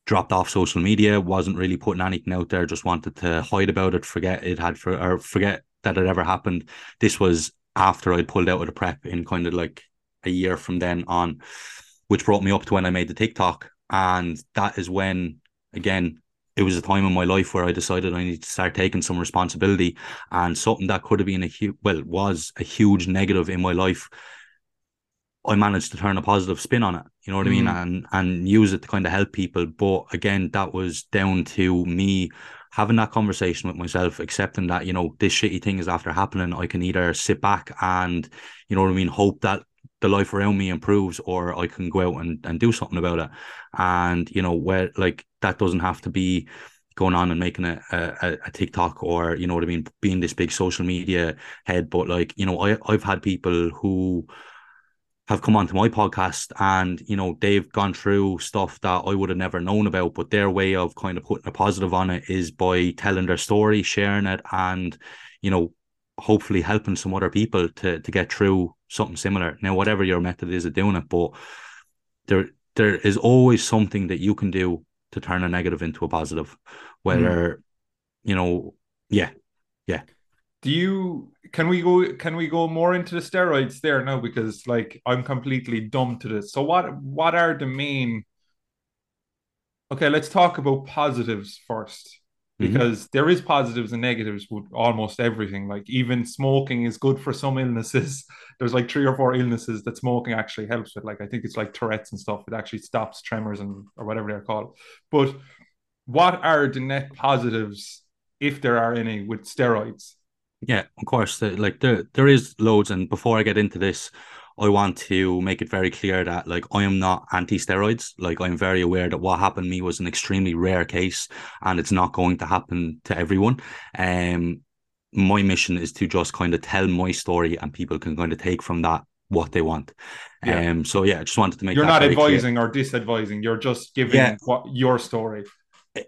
dropped off social media, wasn't really putting anything out there, just wanted to hide about it, forget it had for or forget that it ever happened. This was after I'd pulled out of the prep in kind of like a year from then on, which brought me up to when I made the TikTok. And that is when, again, it was a time in my life where I decided I need to start taking some responsibility and something that could have been a huge, well, was a huge negative in my life I managed to turn a positive spin on it. You know what I mean? mm, And and use it to kind of help people. But again, that was down to me having that conversation with myself, accepting that, you know, this shitty thing is after happening. I can either sit back and, you know what I mean, hope that the life around me improves or I can go out and, and do something about it. And, you know, where like that doesn't have to be going on and making a, a, a TikTok or, you know what I mean, being this big social media head. But like, you know, I, I've had people who have come onto my podcast and you know they've gone through stuff that I would have never known about but their way of kind of putting a positive on it is by telling their story sharing it and you know hopefully helping some other people to to get through something similar now whatever your method is of doing it but there there is always something that you can do to turn a negative into a positive mm. whether you know yeah yeah Do you can we go can we go more into the steroids there now because like I'm completely dumb to this. So what what are the main Okay, let's talk about positives first hmm because there is positives and negatives with almost everything. Like even smoking is good for some illnesses. There's like three or four illnesses that smoking actually helps with. Like I think it's like Tourette's and stuff. It actually stops tremors and or whatever they're called. But what are the net positives if there are any with steroids? Yeah, of course. Like there, there is loads. And before I get into this, I want to make it very clear that like I am not anti-steroids. Like I'm very aware that what happened to me was an extremely rare case, and it's not going to happen to everyone. Um, my mission is to just kind of tell my story, and people can kind of take from that what they want. Yeah. Um. So yeah, I just wanted to make. You're not advising clear. or disadvising. You're just giving yeah. what your story.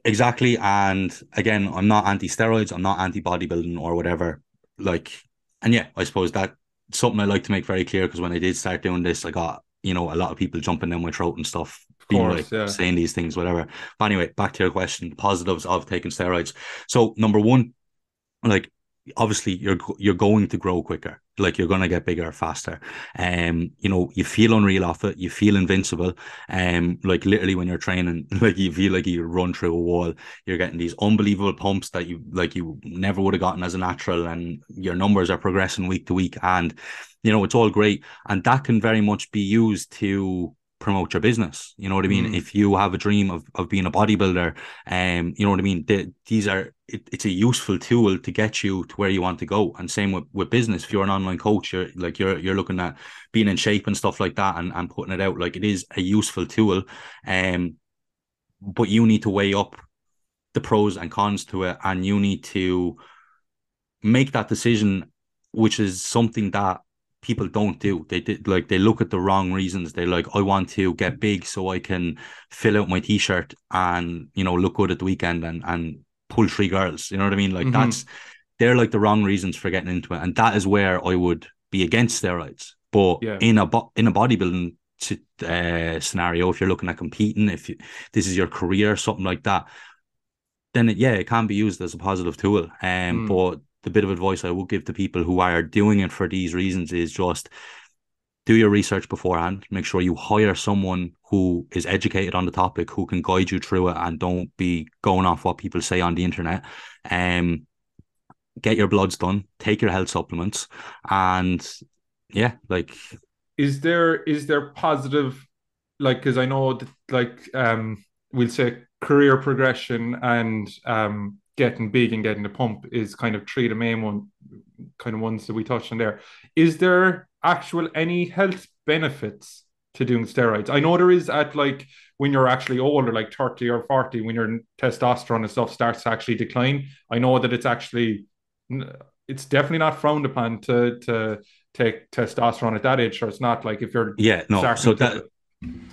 Exactly. And again, I'm not anti steroids, I'm not anti bodybuilding or whatever. Like, and yeah, I suppose that something I like to make very clear because when I did start doing this, I got, you know, a lot of people jumping down my throat and stuff, being like yeah. saying these things, whatever. But anyway, back to your question, positives of taking steroids. So number one, like obviously you're you're going to grow quicker like you're going to get bigger faster. Um you know you feel unreal off it you feel invincible. Um like literally when you're training like you feel like you run through a wall. You're getting these unbelievable pumps that you like you never would have gotten as a natural and your numbers are progressing week to week. And you know it's all great. And that can very much be used to promote your business. You know what I mean? Mm. If you have a dream of, of being a bodybuilder, um, you know what I mean? The, these are it, it's a useful tool to get you to where you want to go. And same with, with business. If you're an online coach, you're like you're you're looking at being in shape and stuff like that and, and putting it out. Like it is a useful tool. Um, but you need to weigh up the pros and cons to it, and you need to make that decision, which is something that people don't do. They did like they look at the wrong reasons. They like, I want to get big so I can fill out my t-shirt and you know look good at the weekend and and pull three girls. You know what I mean? Like mm-hmm. that's they're like the wrong reasons for getting into it, and that is where I would be against steroids. But yeah. in a bo- in a bodybuilding uh, scenario, if you're looking at competing, if you, this is your career, something like that, then it, yeah, it can be used as a positive tool. Um, mm. but the bit of advice I would give to people who are doing it for these reasons is just do your research beforehand. Make sure you hire someone who is educated on the topic, who can guide you through it, and don't be going off what people say on the internet. Um, get your bloods done, take your health supplements, and yeah, like. Is there is there positive, like because I know that like um we'll say career progression and um getting big and getting the pump is kind of three of the main one kind of ones that we touched on there. Is there actual any health benefits to doing steroids? I know there is at like when you're actually older, like 30 or 40, when your testosterone and stuff starts to actually decline. I know that it's actually it's definitely not frowned upon to to take testosterone at that age. or it's not like if you're yeah, no. So that to,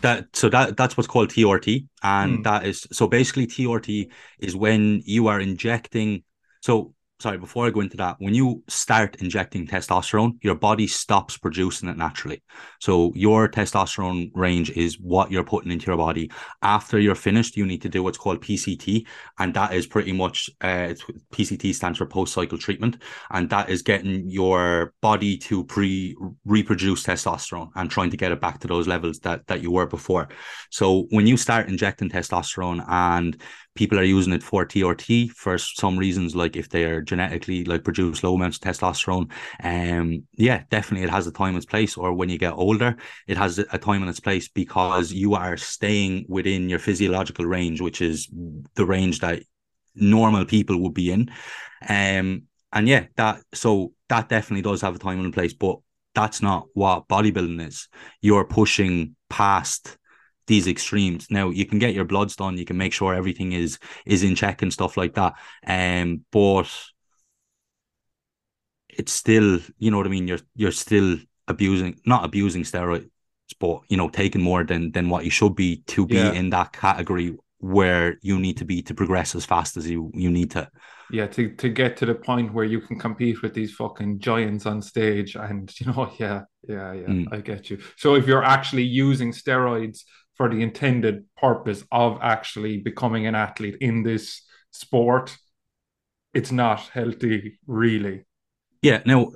that so that that's what's called TRT, and mm. that is so basically TRT is when you are injecting. So sorry, before I go into that, when you start injecting testosterone, your body stops producing it naturally. So your testosterone range is what you're putting into your body. After you're finished, you need to do what's called PCT, and that is pretty much uh, PCT stands for post cycle treatment, and that is getting your body to pre reproduce testosterone and trying to get it back to those levels that that you were before. So when you start injecting testosterone and people are using it for TRT for some reasons, like if they are genetically like produce low amounts of testosterone. Um, yeah, definitely it has a time and its place. Or when you get older, it has a time and its place because you are staying within your physiological range, which is the range that normal people would be in. Um, and yeah, that so that definitely does have a time and place, but that's not what bodybuilding is. You're pushing past these extremes. Now you can get your bloods done, you can make sure everything is is in check and stuff like that. Um, but it's still, you know what I mean. You're you're still abusing, not abusing steroids, but you know taking more than than what you should be to be yeah. in that category where you need to be to progress as fast as you you need to. Yeah, to to get to the point where you can compete with these fucking giants on stage, and you know, yeah, yeah, yeah, mm. I get you. So if you're actually using steroids for the intended purpose of actually becoming an athlete in this sport, it's not healthy, really. Yeah. Now,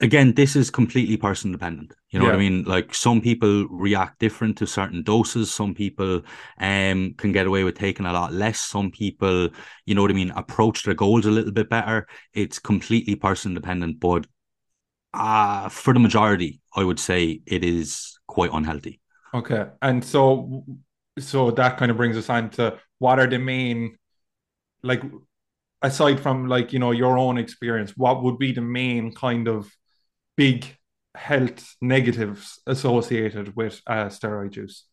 again, this is completely person dependent. You know yeah. what I mean? Like some people react different to certain doses. Some people um can get away with taking a lot less. Some people, you know what I mean, approach their goals a little bit better. It's completely person dependent, but uh for the majority, I would say it is quite unhealthy. Okay. And so so that kind of brings us on to what are the main like aside from like you know your own experience, what would be the main kind of big health negatives associated with uh, steroid use?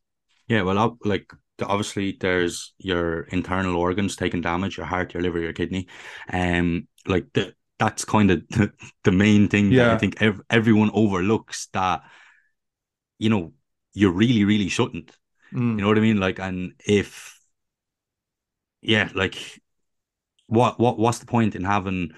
Yeah, well, like obviously there's your internal organs taking damage, your heart, your liver, your kidney, um, like the, that's kind of the, the main thing yeah. that I think ev- everyone overlooks that, you know, you really, really shouldn't. Mm. You know what I mean? Like, and if, yeah, like, what, what, what's the point in having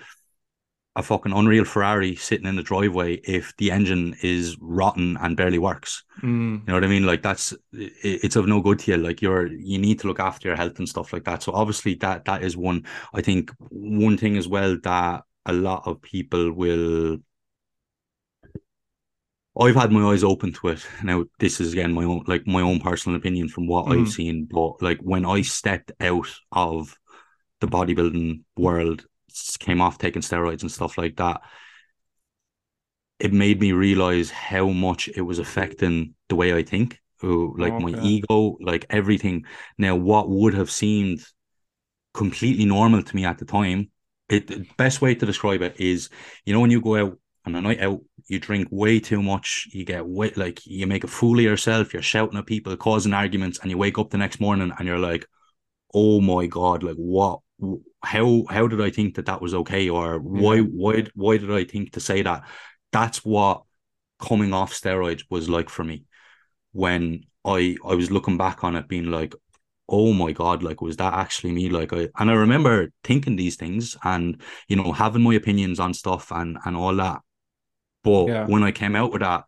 a fucking unreal Ferrari sitting in the driveway if the engine is rotten and barely works. Mm. You know what I mean? Like that's it's of no good to you. Like you're you need to look after your health and stuff like that. So obviously that that is one. I think one thing as well that a lot of people will. I've had my eyes open to it. Now this is again my own like my own personal opinion from what mm. I've seen. But like when I stepped out of the bodybuilding world came off taking steroids and stuff like that, it made me realize how much it was affecting the way I think. Oh, like okay. my ego, like everything. Now, what would have seemed completely normal to me at the time, it the best way to describe it is, you know, when you go out on a night out, you drink way too much, you get way like you make a fool of yourself, you're shouting at people, causing arguments, and you wake up the next morning and you're like, oh my god, like what how how did I think that that was okay, or why why why did I think to say that? That's what coming off steroids was like for me. When I I was looking back on it, being like, oh my god, like was that actually me? Like I and I remember thinking these things and you know having my opinions on stuff and and all that. But yeah. when I came out with that,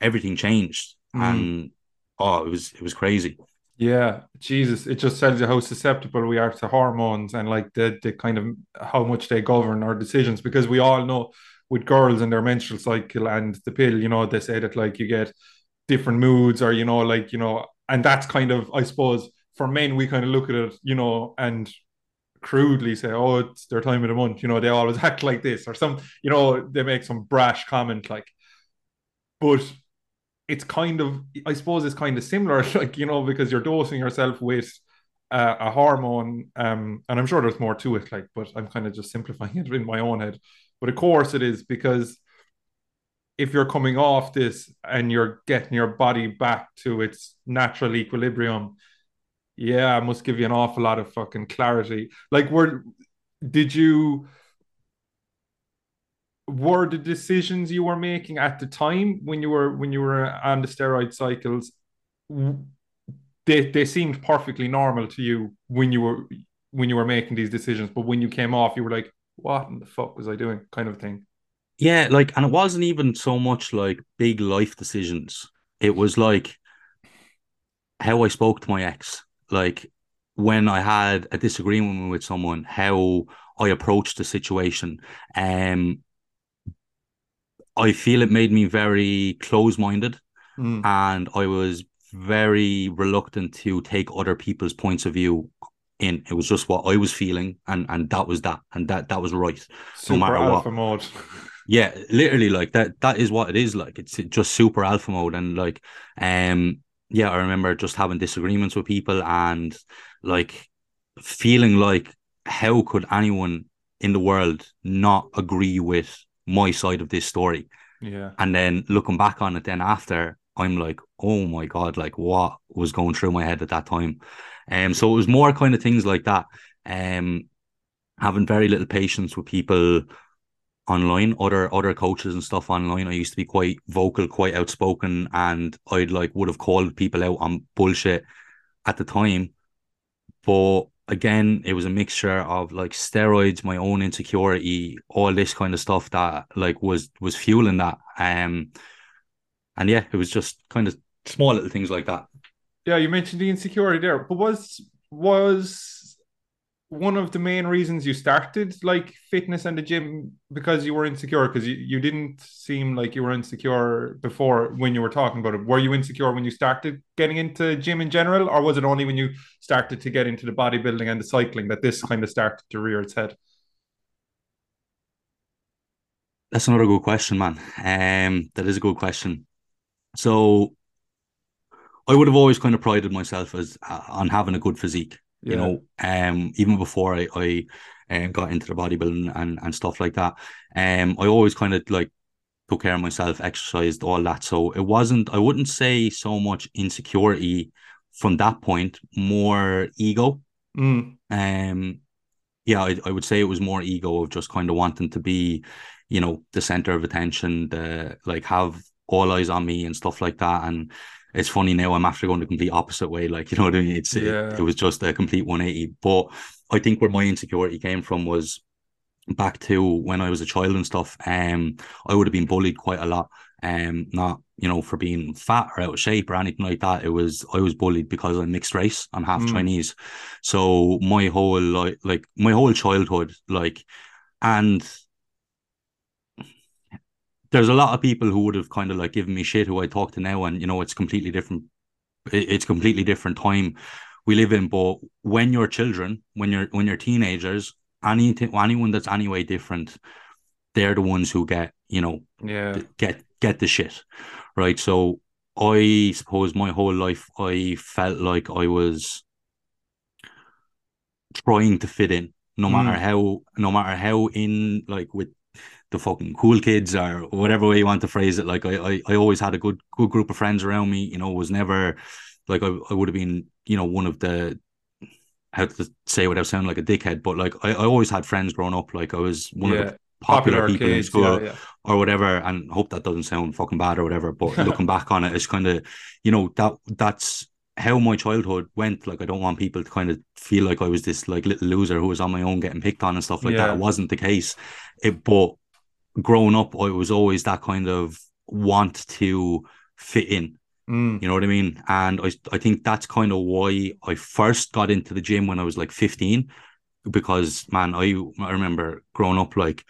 everything changed, mm. and oh, it was it was crazy. Yeah, Jesus, it just tells you how susceptible we are to hormones and like the the kind of how much they govern our decisions because we all know with girls and their menstrual cycle and the pill, you know, they say that like you get different moods or you know, like, you know, and that's kind of I suppose for men we kind of look at it, you know, and crudely say, Oh, it's their time of the month, you know, they always act like this, or some, you know, they make some brash comment like but it's kind of I suppose it's kind of similar, like you know, because you're dosing yourself with uh, a hormone, um, and I'm sure there's more to it, like, but I'm kind of just simplifying it in my own head. But of course, it is because if you're coming off this and you're getting your body back to its natural equilibrium, yeah, I must give you an awful lot of fucking clarity. Like, were did you? were the decisions you were making at the time when you were when you were on the steroid cycles they they seemed perfectly normal to you when you were when you were making these decisions but when you came off you were like what in the fuck was i doing kind of thing yeah like and it wasn't even so much like big life decisions it was like how i spoke to my ex like when i had a disagreement with someone how i approached the situation um I feel it made me very close minded mm. and I was very reluctant to take other people's points of view in. It was just what I was feeling and and that was that and that that was right. Super no matter alpha what. mode. yeah, literally like that that is what it is like. It's just super alpha mode and like um yeah, I remember just having disagreements with people and like feeling like how could anyone in the world not agree with my side of this story. Yeah. And then looking back on it then after, I'm like, oh my God, like what was going through my head at that time? Um, so it was more kind of things like that. Um, having very little patience with people online, other other coaches and stuff online. I used to be quite vocal, quite outspoken, and I'd like would have called people out on bullshit at the time. But again, it was a mixture of like steroids, my own insecurity, all this kind of stuff that like was was fueling that. Um, and yeah, it was just kind of small little things like that. Yeah, you mentioned the insecurity there, but was was one of the main reasons you started like fitness and the gym because you were insecure because you, you didn't seem like you were insecure before when you were talking about it. Were you insecure when you started getting into gym in general or was it only when you started to get into the bodybuilding and the cycling that this kind of started to rear its head? That's another good question man. Um that is a good question. So i would have always kind of prided myself as uh, on having a good physique you know um even before I, I and got into the bodybuilding and, and stuff like that. Um, I always kind of like took care of myself, exercised, all that. So it wasn't, I wouldn't say so much insecurity from that point, more ego. Mm. Um, yeah, I, I would say it was more ego of just kind of wanting to be, you know, the center of attention, the like have all eyes on me and stuff like that. And it's funny now I'm after going the complete opposite way. Like, you know what I mean? It's Yeah. it, it was just a complete 180. But I think where my insecurity came from was back to when I was a child and stuff. Um, I would have been bullied quite a lot. Um, not you know for being fat or out of shape or anything like that. It was I was bullied because I'm mixed race. I'm half Mm. Chinese, so my whole like like my whole childhood like and there's a lot of people who would have kind of like given me shit who I talk to now, and you know it's completely different. It's completely different time we live in. But when you're children, when you're when you're teenagers, anything anyone that's anyway different, they're the ones who get you know Yeah. get get the shit, right? So I suppose my whole life I felt like I was trying to fit in, no Mm. matter how no matter how in like with the fucking cool kids or whatever way you want to phrase it. Like I I, I always had a good good group of friends around me. You know, was never like I, I would have been you know one of the how to say without sounding like a dickhead, but like I, I always had friends growing up. Like I was one of the popular, people in school Yeah, yeah. or whatever and hope that doesn't sound fucking bad or whatever but looking back on it it's kind of you know that that's how my childhood went like i don't want people to kind of feel like i was this like little loser who was on my own getting picked on and stuff like Yeah. that it wasn't the case it but growing up i was always that kind of want to fit in Mm. you know what i mean and i i think that's kind of why i first got into the gym when i was like 15 because man i i remember growing up like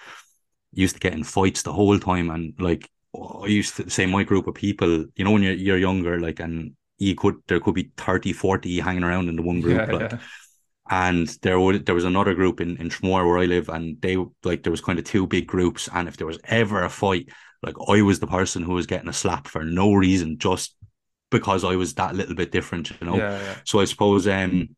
used to get in fights the whole time and like I used to say my group of people, you know, when you're you're younger, like and you could there could be 30, 40 hanging around in the one group, Yeah, like yeah. And there would there was another group in, in Tramore where I live and they like there was kind of two big groups and if there was ever a fight, like I was the person who was getting a slap for no reason, just because I was that little bit different, you know. Yeah, yeah. So I suppose um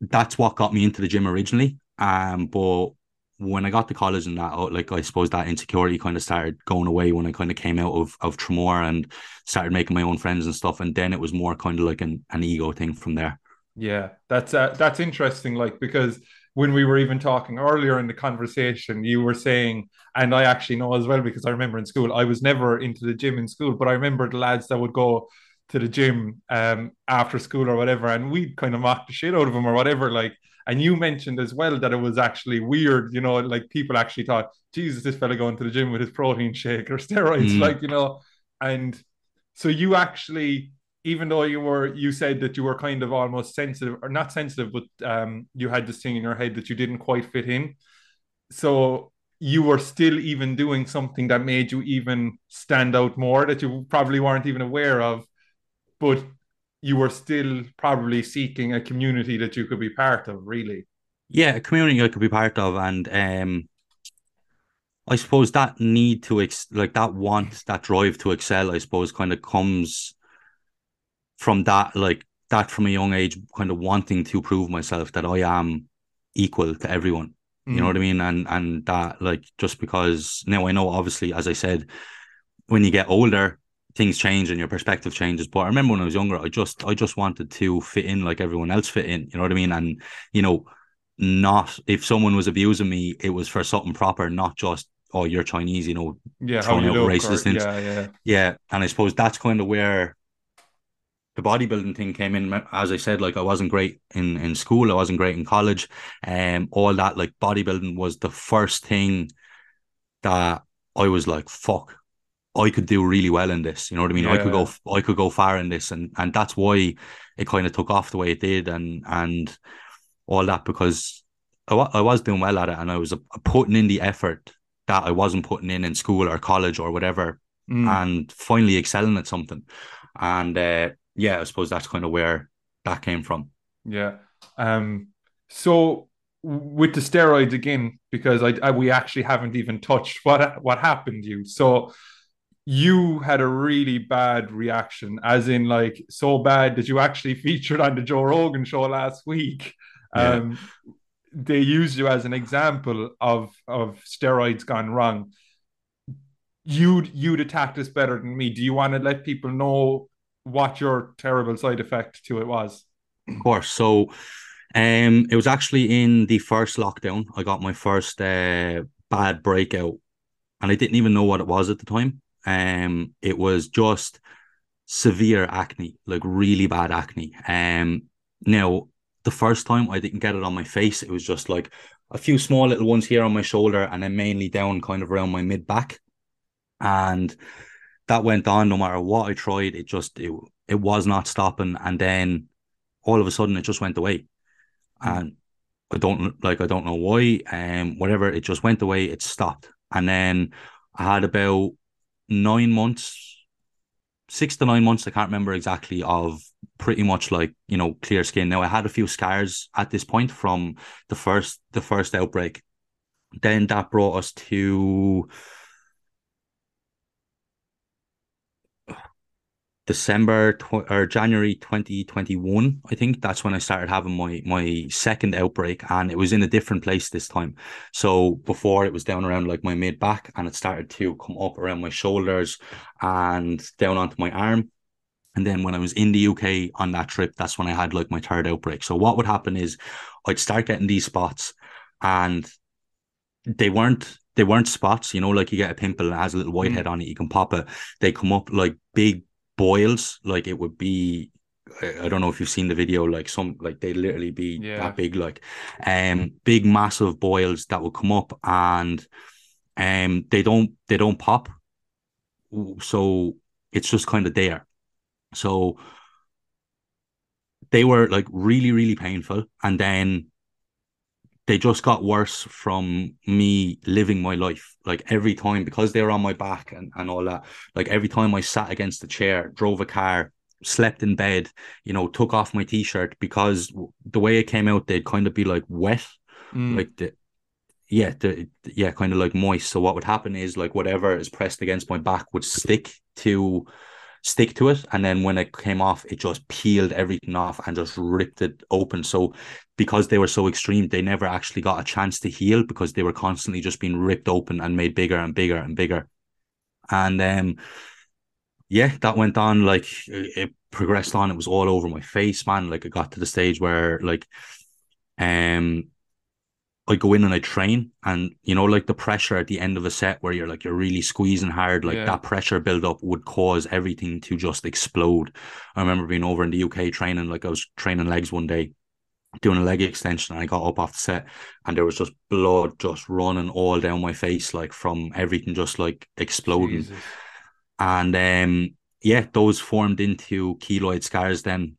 that's what got me into the gym originally. Um, but when I got to college and that, oh, like I suppose that insecurity kind of started going away when I kind of came out of of Tramore and started making my own friends and stuff. And then it was more kind of like an, an ego thing from there. Yeah, that's uh, that's interesting. Like because when we were even talking earlier in the conversation, you were saying, and I actually know as well because I remember in school I was never into the gym in school, but I remember the lads that would go to the gym um after school or whatever, and we'd kind of mock the shit out of them or whatever. Like, and you mentioned as well that it was actually weird, you know, like people actually thought, Jesus, this fella going to the gym with his protein shake or steroids, Mm. like you know, and so you actually even though you were you said that you were kind of almost sensitive or not sensitive but um you had this thing in your head that you didn't quite fit in. So you were still even doing something that made you even stand out more that you probably weren't even aware of but you were still probably seeking a community that you could be part of really. Yeah, a community I could be part of, and um, I suppose that need to ex- like that want, that drive to excel, I suppose, kind of comes from that, like that from a young age, kind of wanting to prove myself that I am equal to everyone. You know what I mean? And and that like just because now I know obviously, as I said, when you get older, things change and your perspective changes. But I remember when I was younger, I just I just wanted to fit in like everyone else fit in. You know what I mean? And you know, not if someone was abusing me, it was for something proper, not just oh you're Chinese. You know, yeah throwing out racist or, things. yeah yeah yeah. And I suppose that's kind of where the bodybuilding thing came in. As I said, like I wasn't great in in school, I wasn't great in college, and um, all that. Like bodybuilding was the first thing that I was like, fuck. I could do really well in this, you know what I mean. I could go, I could go far in this, and and that's why it kind of took off the way it did, and and all that because I, I was doing well at it, and I was putting in the effort that I wasn't putting in in school or college or whatever, Mm. and finally excelling at something. And uh, yeah, I suppose that's kind of where that came from. Yeah. Um. So with the steroids again, because I, I we actually haven't even touched what what happened to you. So you had a really bad reaction, as in like so bad that you actually featured on the Joe Rogan show last week. Yeah. Um. they used you as an example of of steroids gone wrong. You'd you'd attack this better than me. Do you want to let people know what your terrible side effect to it was? Of course. So um it was actually in the first lockdown. I got my first uh, bad breakout and I didn't even know what it was at the time. Um it was just severe acne, like really bad acne. Um now the first time I didn't get it on my face. It was just like a few small little ones here on my shoulder and then mainly down kind of around my mid back. And that went on no matter what I tried, it just it, it was not stopping. And then all of a sudden it just went away. Mm. And I don't like I don't know why. Um whatever, it just went away, it stopped. And then I had about nine months six to nine months, I can't remember exactly, of pretty much like, you know, clear skin. Now I had a few scars at this point from the first the first outbreak. Then that brought us to December tw- or January 2021, I think that's when I started having my my second outbreak, and it was in a different place this time. So before it was down around like my mid back, and it started to come up around my shoulders and down onto my arm. And then when I was in the UK on that trip, that's when I had like my third outbreak. So what would happen is I'd start getting these spots, and they weren't they weren't spots, you know, like you get a pimple and it has a little white mm. on it, you can pop it. They come up like big boils like it would be I don't know if you've seen the video, like some like they literally be yeah. that big, like um big massive boils that will come up and um they don't they don't pop. So it's just kind of there. So they were like really, really painful. And then they just got worse from me living my life. Like every time, because they were on my back and, and all that, like every time I sat against the chair, drove a car, slept in bed, you know, took off my t shirt because the way it came out, they'd kind of be like wet. Mm. Like the, yeah, the, yeah, kind of like moist. So what would happen is like whatever is pressed against my back would stick to stick to it. And then when it came off, it just peeled everything off and just ripped it open. So because they were so extreme, they never actually got a chance to heal because they were constantly just being ripped open and made bigger and bigger and bigger. And um yeah, that went on like it progressed on. It was all over my face, man. Like it got to the stage where like um I go in and I train, and you know, like the pressure at the end of a set where you're like you're really squeezing hard, like yeah. that pressure build up would cause everything to just explode. I remember being over in the UK training, like I was training legs one day, doing a leg extension, and I got up off the set, and there was just blood just running all down my face, like from everything just like exploding. Jesus. And um, yeah, those formed into keloid scars then,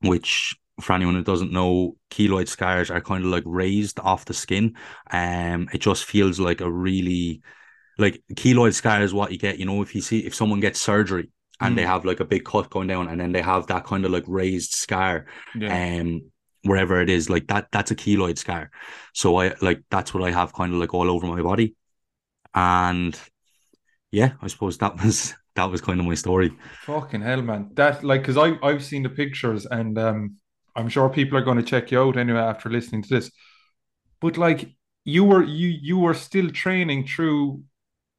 which for anyone who doesn't know, keloid scars are kind of like raised off the skin. Um, it just feels like a really like keloid scar is what you get. You know, if you see if someone gets surgery and mm. they have like a big cut going down, and then they have that kind of like raised scar, yeah. um, wherever it is, like that, that's a keloid scar. So I like that's what I have kind of like all over my body, and yeah, I suppose that was that was kind of my story. Fucking hell, man! That like because I I've seen the pictures and um I'm sure people are going to check you out anyway after listening to this. But like you were you you were still training through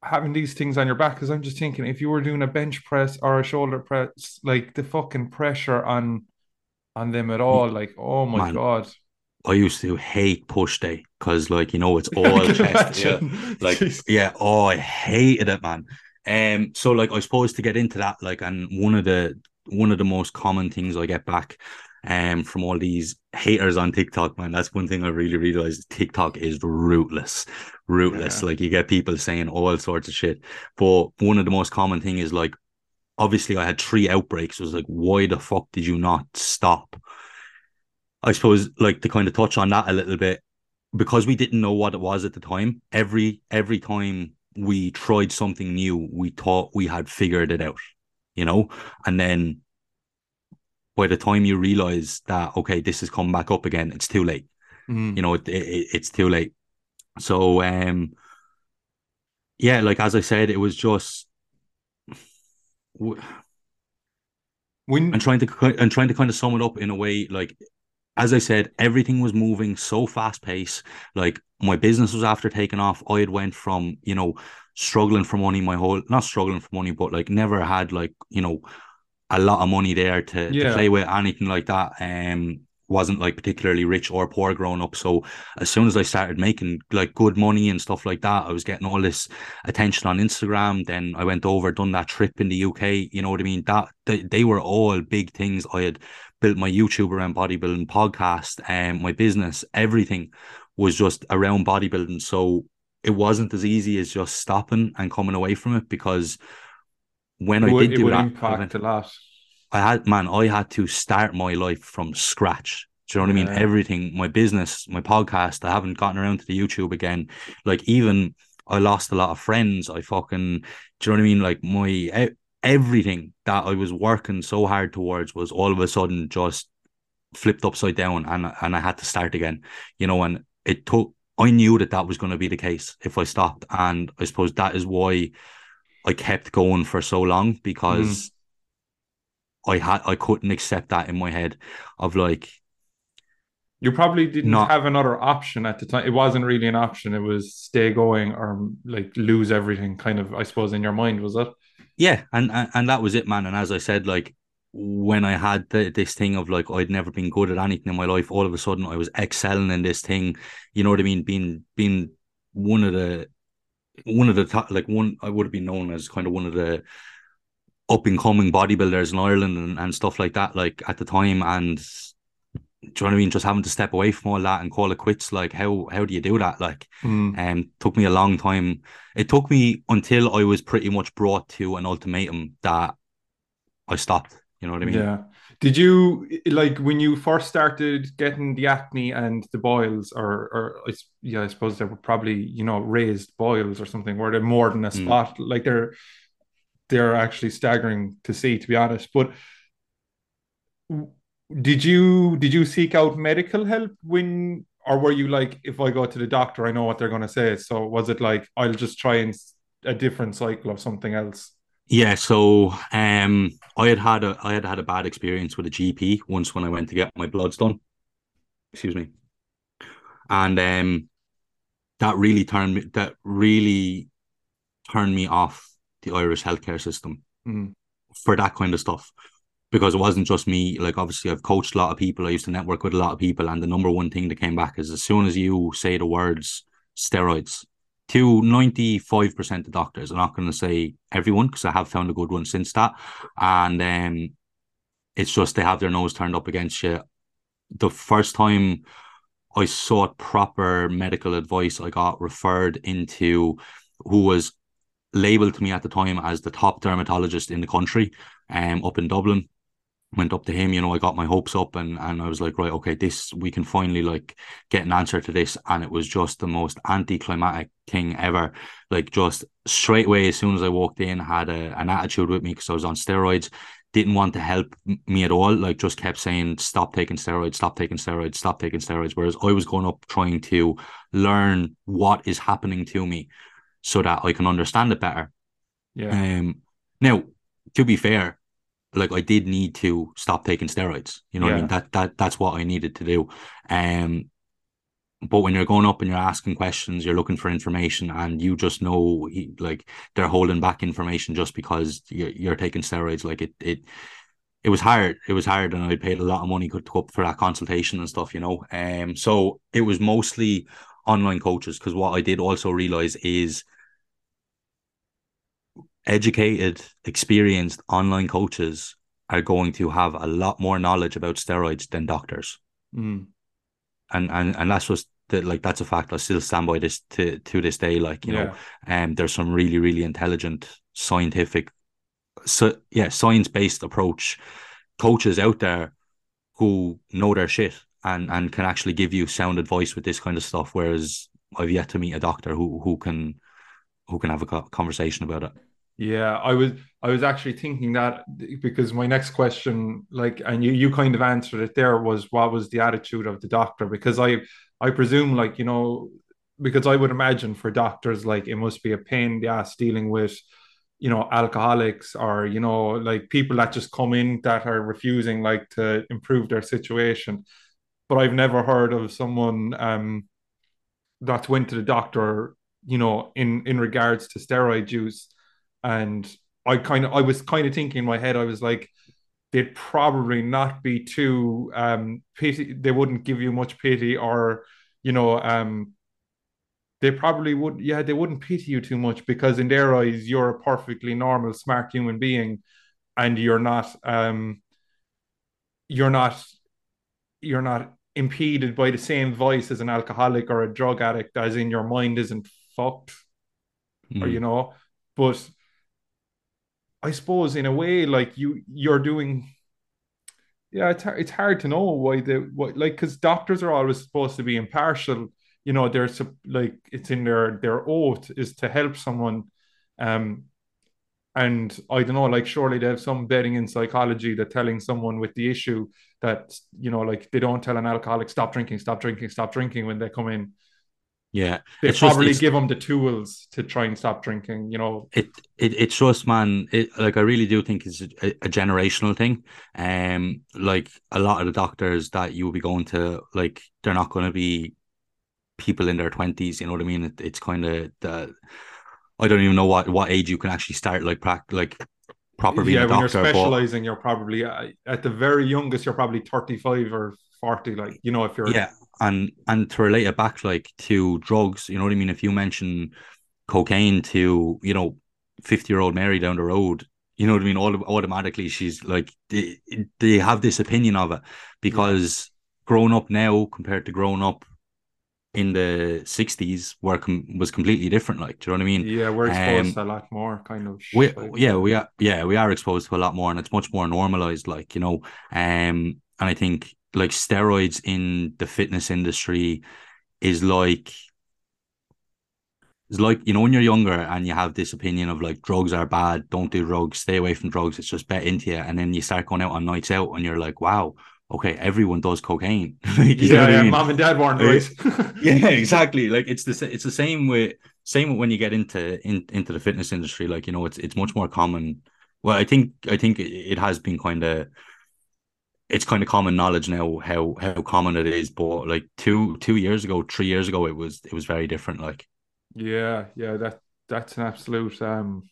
having these things on your back because I'm just thinking if you were doing a bench press or a shoulder press, like the fucking pressure on on them at all, like oh my Man, god. I used to hate push day because like you know it's all chest. Yeah. Like Jeez. yeah, oh I hated it, man. Um so like I suppose to get into that, like and one of the one of the most common things I get back um, from all these haters on TikTok, man. That's one thing I really realized. TikTok is rootless, rootless. Yeah. Like you get people saying all sorts of shit. But one of the most common thing is like, obviously, I had three outbreaks. It was like, why the fuck did you not stop? I suppose, like to kind of touch on that a little bit, because we didn't know what it was at the time. Every every time we tried something new, we thought we had figured it out, you know, and then by the time you realize that okay this has come back up again it's too late mm. you know it, it, it's too late so um yeah like as i said it was just when and trying to and trying to kind of sum it up in a way like as I said, everything was moving so fast pace. Like my business was after taking off. I had went from, you know, struggling for money my whole not struggling for money, but like never had like, you know, a lot of money there to, Yeah. to play with, anything like that. Um wasn't like particularly rich or poor growing up. So as soon as I started making like good money and stuff like that, I was getting all this attention on Instagram. Then I went over, done that trip in the UK. You know what I mean? That they, they were all big things. I had built my YouTube around bodybuilding, podcast, and my business. Everything was just around bodybuilding. So it wasn't as easy as just stopping and coming away from it because when It I would, did it do that, I impact went- a lot. I had man, I had to start my life from scratch. Do you know what I mean? Everything, my business, my podcast. I haven't gotten around to the YouTube again. Like even I lost a lot of friends. I fucking, do you know what I mean? Like my everything that I was working so hard towards was all of a sudden just flipped upside down, and and I had to start again. You know, and it took. I knew that that was going to be the case if I stopped, and I suppose that is why I kept going for so long because mm. I had I couldn't accept that in my head of like You probably didn't Not- have another option at the time. It wasn't really an option. It was stay going or like lose everything, kind of, I suppose, in your mind, was it? yeah, and and, and that was it, man. And as I said, like when I had the, this thing of like I'd never been good at anything in my life, all of a sudden I was excelling in this thing. You know what I mean? Being being one of the one of the top, like one I would have been known as kind of one of the up and coming bodybuilders in Ireland and, and stuff like that, like at the time. And do you know what I mean? Just having to step away from all that and call it quits. Like how how do you do that? Like Mm. um took me a long time. It took me until I was pretty much brought to an ultimatum that I stopped. You know what I mean? Yeah. Did you like when you first started getting the acne and the boils, or or yeah, I suppose they were probably you know raised boils or something. Were they more than a Mm. spot? Like they're they're actually staggering to see, to be honest. But did you did you seek out medical help when, or were you like, if I go to the doctor, I know what they're going to say. So was it like I'll just try and a different cycle of something else? Yeah, so um, I had had a I had had a bad experience with a GP once when I went to get my bloods done. Excuse me, and um, that really turned me that really turned me off the Irish healthcare system Mm. for that kind of stuff because it wasn't just me. Like obviously, I've coached a lot of people. I used to network with a lot of people, and the number one thing that came back is as soon as you say the words steroids. To 95% of doctors, I'm not going to say everyone because I have found a good one since that. And um, it's just they have their nose turned up against you. The first time I sought proper medical advice, I got referred into who was labeled to me at the time as the top dermatologist in the country, um, up in Dublin. Went up to him, you know, I got my hopes up and and I was like, right, okay, this we can finally like get an answer to this. And it was just the most anticlimactic thing ever. Like just straight away, as soon as I walked in, had a, an attitude with me because I was on steroids didn't want to help me at all. Like just kept saying, stop taking steroids, stop taking steroids, stop taking steroids. Whereas I was going up trying to learn what is happening to me so that I can understand it better. Yeah. Um, now, to be fair, like I did need to stop taking steroids. You know what I mean? That that that's what I needed to do. Um, but when you're going up and you're asking questions, you're looking for information, and you just know like they're holding back information just because you're, you're taking steroids. Like it it it was hard. It was hard, and I paid a lot of money to go up for that consultation and stuff. You know, um, so it was mostly online coaches because what I did also realize is educated, experienced online coaches are going to have a lot more knowledge about steroids than doctors. Mm. And and and that's just that like that's a fact. I still stand by this to to this day. Like, you know, um there's some really, really intelligent, scientific so yeah, science based approach coaches out there who know their shit and and can actually give you sound advice with this kind of stuff. Whereas I've yet to meet a doctor who who can who can have a conversation about it. Yeah, I was I was actually thinking that because my next question, like, and you you kind of answered it there, was what was the attitude of the doctor? Because I I presume, like, you know, because I would imagine for doctors, like, it must be a pain in the ass dealing with, you know, alcoholics or you know, like people that just come in that are refusing, like, to improve their situation. but I've never heard of someone um, that went to the doctor, you know, in in regards to steroid use. And I kind of I was kind of thinking in my head, I was like, they'd probably not be too um pity. They wouldn't give you much pity, or you know, um, they probably would. Yeah, they wouldn't pity you too much because in their eyes, you're a perfectly normal, smart human being, and you're not um, you're not you're not impeded by the same voice as an alcoholic or a drug addict, as in your mind isn't fucked, mm. or you know. But I suppose in a way, like you, you're doing. Yeah, it's it's hard to know why the what like because doctors are always supposed to be impartial. You know, they're like it's in their their oath is to help someone. Um, and I don't know, like surely they have some betting in psychology that telling someone with the issue that you know, like they don't tell an alcoholic stop drinking, stop drinking, stop drinking when they come in. Yeah, they it's probably just, give them the tools to try and stop drinking. You know, it it it's just man, it like I really do think it's a, a generational thing. Um, like a lot of the doctors that you will be going to, like they're not going to be people in their twenties. You know what I mean? It, it's kind of the I don't even know what what age you can actually start like prac like proper yeah, a doctor. when you're specializing, but, you're probably uh, at the very youngest, you're probably 35 or 40. Like you know, if you're yeah, and and to relate it back like to drugs, you know what I mean. If you mention cocaine to you know 50 year old Mary down the road, you know what I mean. All automatically, she's like they, they have this opinion of it because yeah. growing up now compared to growing up in the 60s were com- was completely different like do you know what i mean yeah we're exposed um, to a lot more kind of we, yeah we are yeah we are exposed to a lot more and it's much more normalized like you know um and i think like steroids in the fitness industry is like it's like you know when you're younger and you have this opinion of like drugs are bad don't do drugs stay away from drugs it's just bet into you and then you start going out on nights out and you're like wow okay, everyone does cocaine. yeah, yeah, I mean? mom and dad weren't right. yeah, exactly. Like it's the it's the same with same when you get into in, into the fitness industry. Like you know, it's it's much more common. Well, I think I think it has been kind of it's kind of common knowledge now how how common it is. But like two two years ago, three years ago, it was it was very different. Like yeah, yeah, that that's an absolute um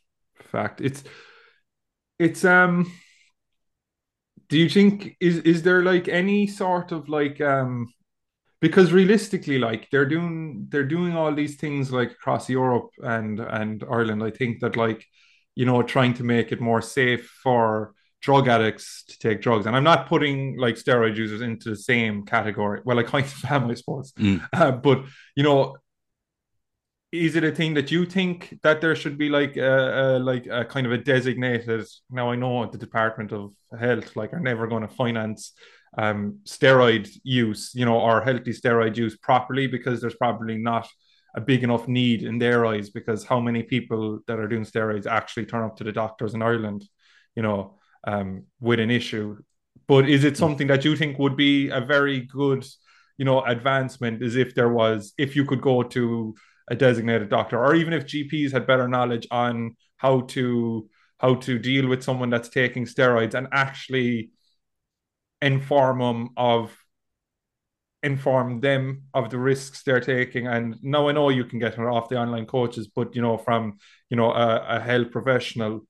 fact. It's it's um do you think is is there like any sort of like um because realistically like they're doing they're doing all these things like across Europe and and Ireland I think that like you know trying to make it more safe for drug addicts to take drugs. And I'm not putting like steroid users into the same category. Well I kind of am I suppose. Mm. uh, but you know is it a thing that you think that there should be like a, a, like a kind of a designated now i know the department of health like are never going to finance um steroid use you know or healthy steroid use properly because there's probably not a big enough need in their eyes because how many people that are doing steroids actually turn up to the doctors in ireland you know um with an issue. But is it something that you think would be a very good you know advancement as if there was if you could go to a designated doctor, or even if GPs had better knowledge on how to how to deal with someone that's taking steroids and actually inform them of inform them of the risks they're taking. And now i know you can get it off the online coaches but you know from you know a, a health professional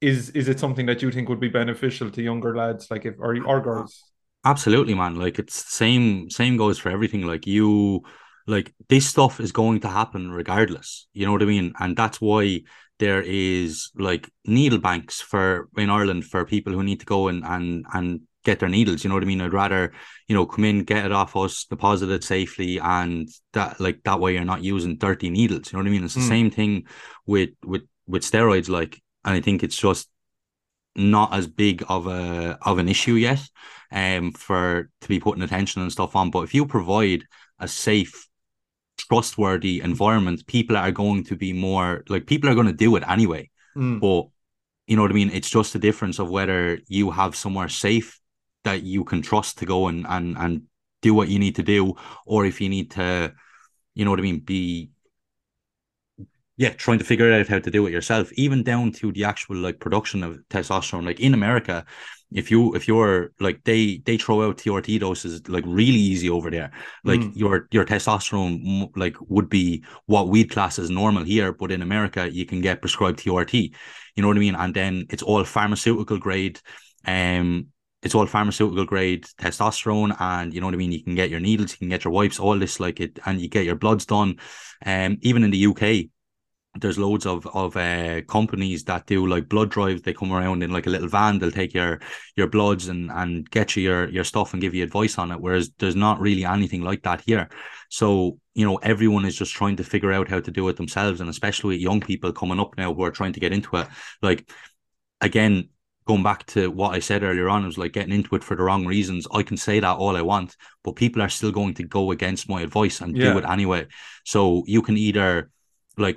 is is it something that you think would be beneficial to younger lads like if or, or girls absolutely man like it's same same goes for everything like you like this stuff is going to happen regardless. You know what I mean? And that's why there is like needle banks for in Ireland for people who need to go and and and get their needles. You know what I mean? I'd rather, you know, come in, get it off us, deposit it safely, and that like that way you're not using dirty needles. You know what I mean? It's the mm. same thing with with with steroids, like, and I think it's just not as big of a of an issue yet um for to be putting attention and stuff on. But if you provide a safe trustworthy environment, people are going to be more like people are going to do it anyway. Mm. But you know what I mean? It's just a difference of whether you have somewhere safe that you can trust to go and and and do what you need to do, or if you need to, you know what I mean, be yeah, trying to figure out how to do it yourself, even down to the actual like production of testosterone. Like in America, if you if you're like they they throw out TRT doses like really easy over there. Like mm. your your testosterone like would be what we'd class as normal here, but in America you can get prescribed TRT. You know what I mean? And then it's all pharmaceutical grade. Um, it's all pharmaceutical grade testosterone, and you know what I mean. You can get your needles, you can get your wipes, all this like it, and you get your bloods done. Um, even in the UK, there's loads of of uh, companies that do like blood drives. They come around in like a little van. They'll take your your bloods and and get you your your stuff and give you advice on it. Whereas there's not really anything like that here. So you know everyone is just trying to figure out how to do it themselves, and especially with young people coming up now who are trying to get into it. Like again, going back to what I said earlier on, it was like getting into it for the wrong reasons. I can say that all I want, but people are still going to go against my advice and yeah. do it anyway. So you can either like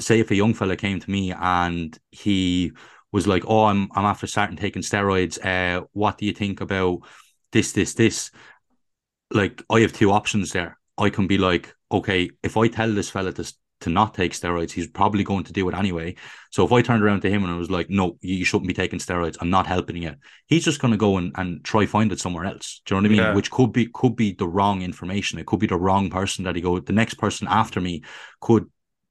say if a young fella came to me and he was like, "Oh, I'm I'm after starting taking steroids. Uh, what do you think about this, this, this?" Like, I have two options there. I can be like, "Okay, if I tell this fella to to not take steroids, he's probably going to do it anyway." So if I turned around to him and I was like, "No, you shouldn't be taking steroids. I'm not helping you," he's just going to go and, and try find it somewhere else. Do you know what I mean? Yeah. Which could be could be the wrong information. It could be the wrong person that he go. The next person after me could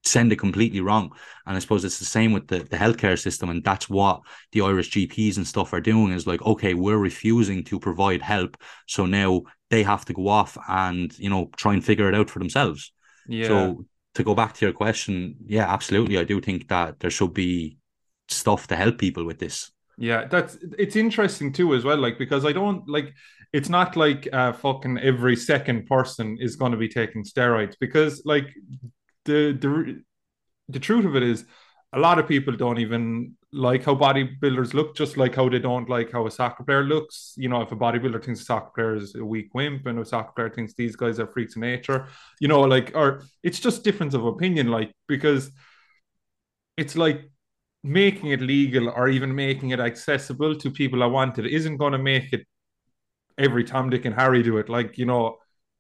send it completely wrong. And I suppose it's the same with the, the healthcare system. And that's what the Irish GPs and stuff are doing is like, okay, we're refusing to provide help. So now they have to go off and, you know, try and figure it out for themselves. Yeah. So to go back to your question, yeah, absolutely. I do think that there should be stuff to help people with this. Yeah, that's it's interesting too as well. Like because I don't like it's not like uh fucking every second person is going to be taking steroids because like the the the truth of it is a lot of people don't even like how bodybuilders look, just like how they don't like how a soccer player looks. You know, if a bodybuilder thinks a soccer player is a weak wimp and a soccer player thinks these guys are freaks of nature, you know, like, or it's just difference of opinion, like, because it's like making it legal or even making it accessible to people that want it isn't going to make it every Tom, Dick, and Harry do it. Like, you know,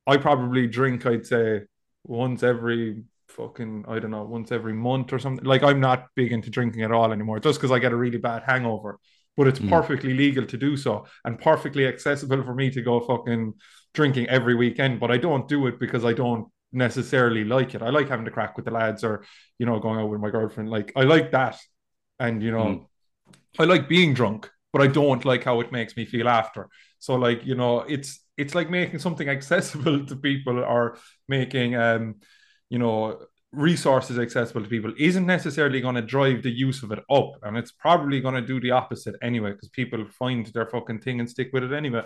I probably drink, I'd say, once every fucking I don't know once every month or something. Like I'm not big into drinking at all anymore, just because I get a really bad hangover. But it's mm. perfectly legal to do so and perfectly accessible for me to go fucking drinking every weekend. But I don't do it because I don't necessarily like it. I like having to crack with the lads or you know going out with my girlfriend. Like I like that, and you know mm. I like being drunk, but I don't like how it makes me feel after. So like you know it's it's like making something accessible to people or making um you know resources accessible to people isn't necessarily going to drive the use of it up. And it's probably going to do the opposite anyway because people find their fucking thing and stick with it anyway.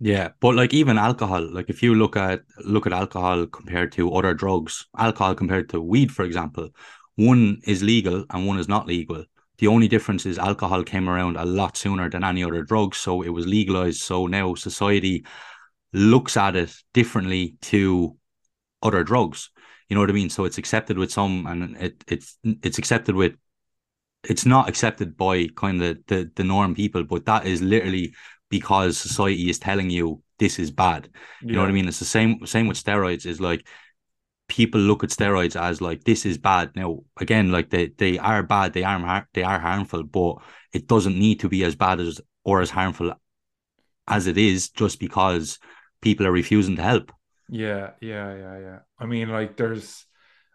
Yeah but like even alcohol like if you look at look at alcohol compared to other drugs alcohol compared to weed for example one is legal and one is not legal. The only difference is alcohol came around a lot sooner than any other drug so it was legalized. So now society looks at it differently to other drugs you know what I mean? So it's accepted with some, and it it's it's accepted with. It's not accepted by kind of the the norm people, but that is literally because society is telling you this is bad. You yeah. know what I mean? It's the same same with steroids. Is like people look at steroids as like this is bad. Now again, like they they are bad. They are they are harmful, but it doesn't need to be as bad as or as harmful as it is just because people are refusing to help. Yeah, yeah, yeah, yeah. I mean, like, there's,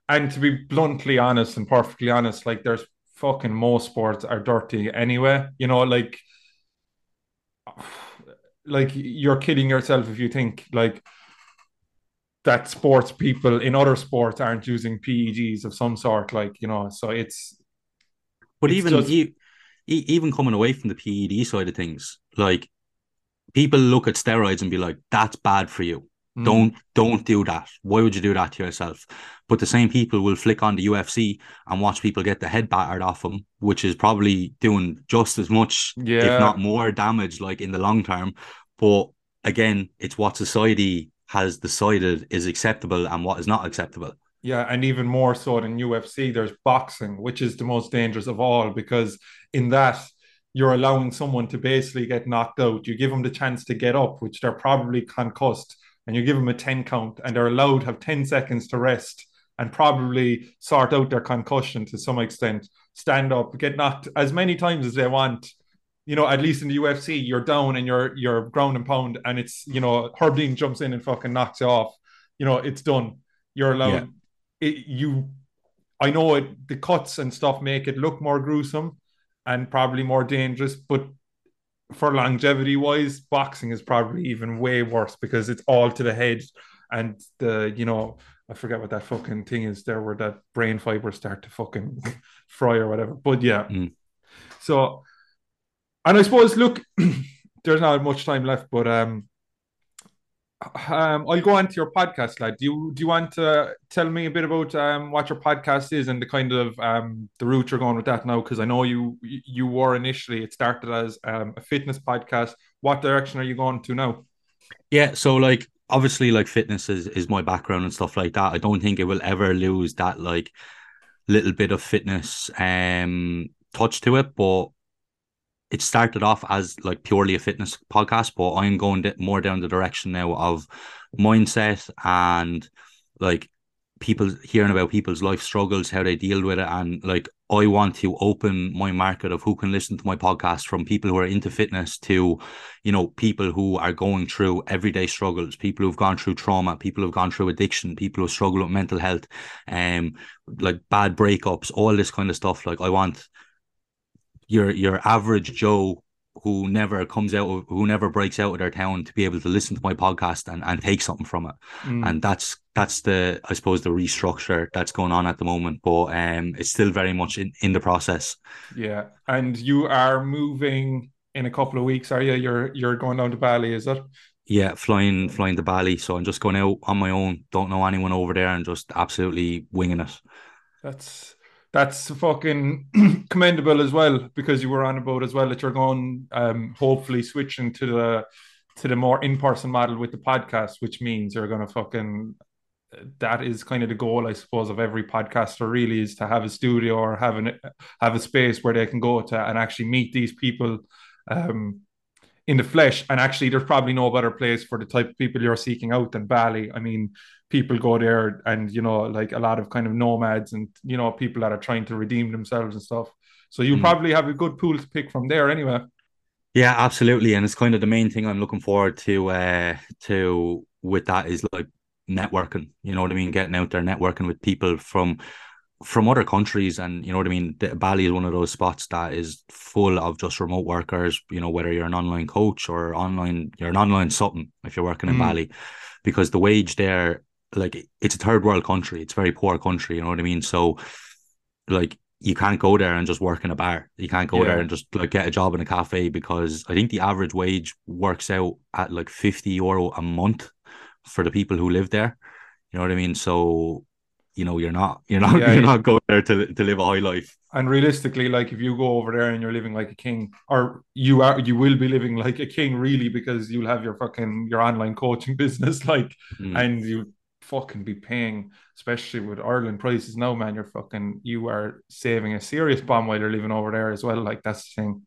and to be bluntly honest and perfectly honest, like, there's fucking most sports are dirty anyway. You know, like, like you're kidding yourself if you think like that sports people in other sports aren't using PEDs of some sort. Like, you know, so it's. But it's even just... even coming away from the PED side of things, like people look at steroids and be like, "That's bad for you." Mm. Don't don't do that. Why would you do that to yourself? But the same people will flick on the UFC and watch people get the head battered off them, which is probably doing just as much, yeah. if not more damage, like in the long term. But again, it's what society has decided is acceptable and what is not acceptable. Yeah, and even more so than UFC, there's boxing, which is the most dangerous of all because in that you're allowing someone to basically get knocked out. You give them the chance to get up, which they're probably concussed and you give them a 10 count and they're allowed to have 10 seconds to rest and probably sort out their concussion to some extent, stand up, get knocked as many times as they want, you know, at least in the UFC, you're down and you're you're ground and pound, and it's you know Herb Dean jumps in and fucking knocks you off. You know, it's done. You're allowed. Yeah. It, you, I know it. The cuts and stuff make it look more gruesome and probably more dangerous, but for longevity wise, boxing is probably even way worse because it's all to the head and the you know I forget what that fucking thing is there where that brain fibers start to fucking fry or whatever. But yeah, mm. so and I suppose look, there's not much time left, but um, um, I'll go on to your podcast, lad. Do you do you want to tell me a bit about um what your podcast is and the kind of um the route you're going with that now? Because I know you you were initially it started as um a fitness podcast. What direction are you going to now? Yeah, so like obviously like fitness is is my background and stuff like that. I don't think it will ever lose that like little bit of fitness um touch to it, but it started off as like purely a fitness podcast, but I'm going more down the direction now of mindset and like people hearing about people's life struggles, how they deal with it, and like I want to open my market of who can listen to my podcast from people who are into fitness to, you know, people who are going through everyday struggles, people who've gone through trauma, people who've gone through addiction, people who struggle with mental health, um, like bad breakups, all this kind of stuff. Like I want your your average Joe who never comes out of who never breaks out of their town to be able to listen to my podcast and, and take something from it. Mm. and that's that's the i suppose the restructure that's going on at the moment. But um it's still very much in, in the process. Yeah. And you are moving in a couple of weeks are you? You're you're going down to bali is it? Yeah flying flying to bali. So i'm just going out on my own. Don't know anyone over there and just absolutely winging it. That's that's fucking commendable as well because you were on about as well that you're going um hopefully switching to the to the more in-person model with the podcast which means you're going to fucking that is kind of the goal i suppose of every podcaster really is to have a studio or have an have a space where they can go to and actually meet these people um in the flesh. And actually there's probably no better place for the type of people you're seeking out than bali i mean people go there and you know like a lot of kind of nomads and you know people that are trying to redeem themselves and stuff. So you mm. probably have a good pool to pick from there anyway. Yeah absolutely. And it's kind of the main thing i'm looking forward to uh to with that is like networking. You know what i mean? Getting out there networking with people from from other countries. And you know what i mean? The, bali is one of those spots that is full of just remote workers you know whether you're an online coach or online you're an online something if you're working in mm. bali. Because the wage there like it's a third world country. It's a very poor country. You know what I mean? So, like, you can't go there and just work in a bar. You can't go yeah. there and just like get a job in a cafe because I think the average wage works out at like fifty euro a month for the people who live there. You know what I mean? So, you know, you're not you're not yeah, you're not going there to to live a high life. And realistically, like if you go over there and you're living like a king, or you are you will be living like a king, really, because you'll have your fucking your online coaching business, like, mm. and you fucking be paying, especially with Ireland prices now, man. You're fucking you are saving a serious bomb while you're living over there as well. Like that's the thing.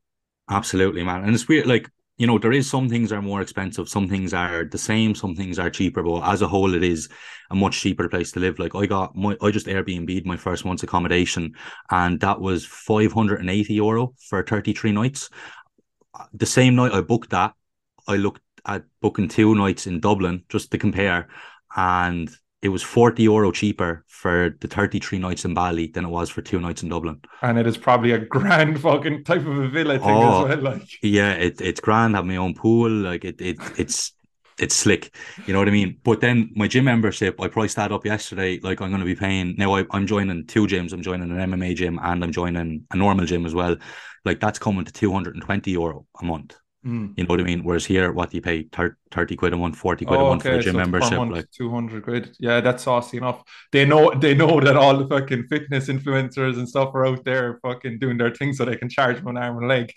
Absolutely, man. And it's weird, like you know, there is some things are more expensive, some things are the same, some things are cheaper, but as a whole, it is a much cheaper place to live. Like I got my, I just Airbnb'd my first month's accommodation, and that was five hundred and eighty euro for thirty three nights. The same night I booked that, I looked at booking two nights in Dublin just to compare, and it was 40 euro cheaper for the 33 nights in Bali than it was for two nights in Dublin. And it is probably a grand fucking type of a villa thing oh, as well. Like yeah, it, it's grand, have my own pool, like it, it it's it's slick. You know what I mean? But then my gym membership, I priced that up yesterday. Like I'm gonna be paying now I, I'm joining two gyms. I'm joining an MMA gym and I'm joining a normal gym as well. Like that's coming to 220 euro a month. Mm. You know what I mean? Whereas here, what do you pay 30 quid a month, 40 quid oh, a month okay. for a gym so membership? Month, like 200 quid. Yeah, that's saucy enough. They know they know that all the fucking fitness influencers and stuff are out there fucking doing their thing so they can charge one arm and leg.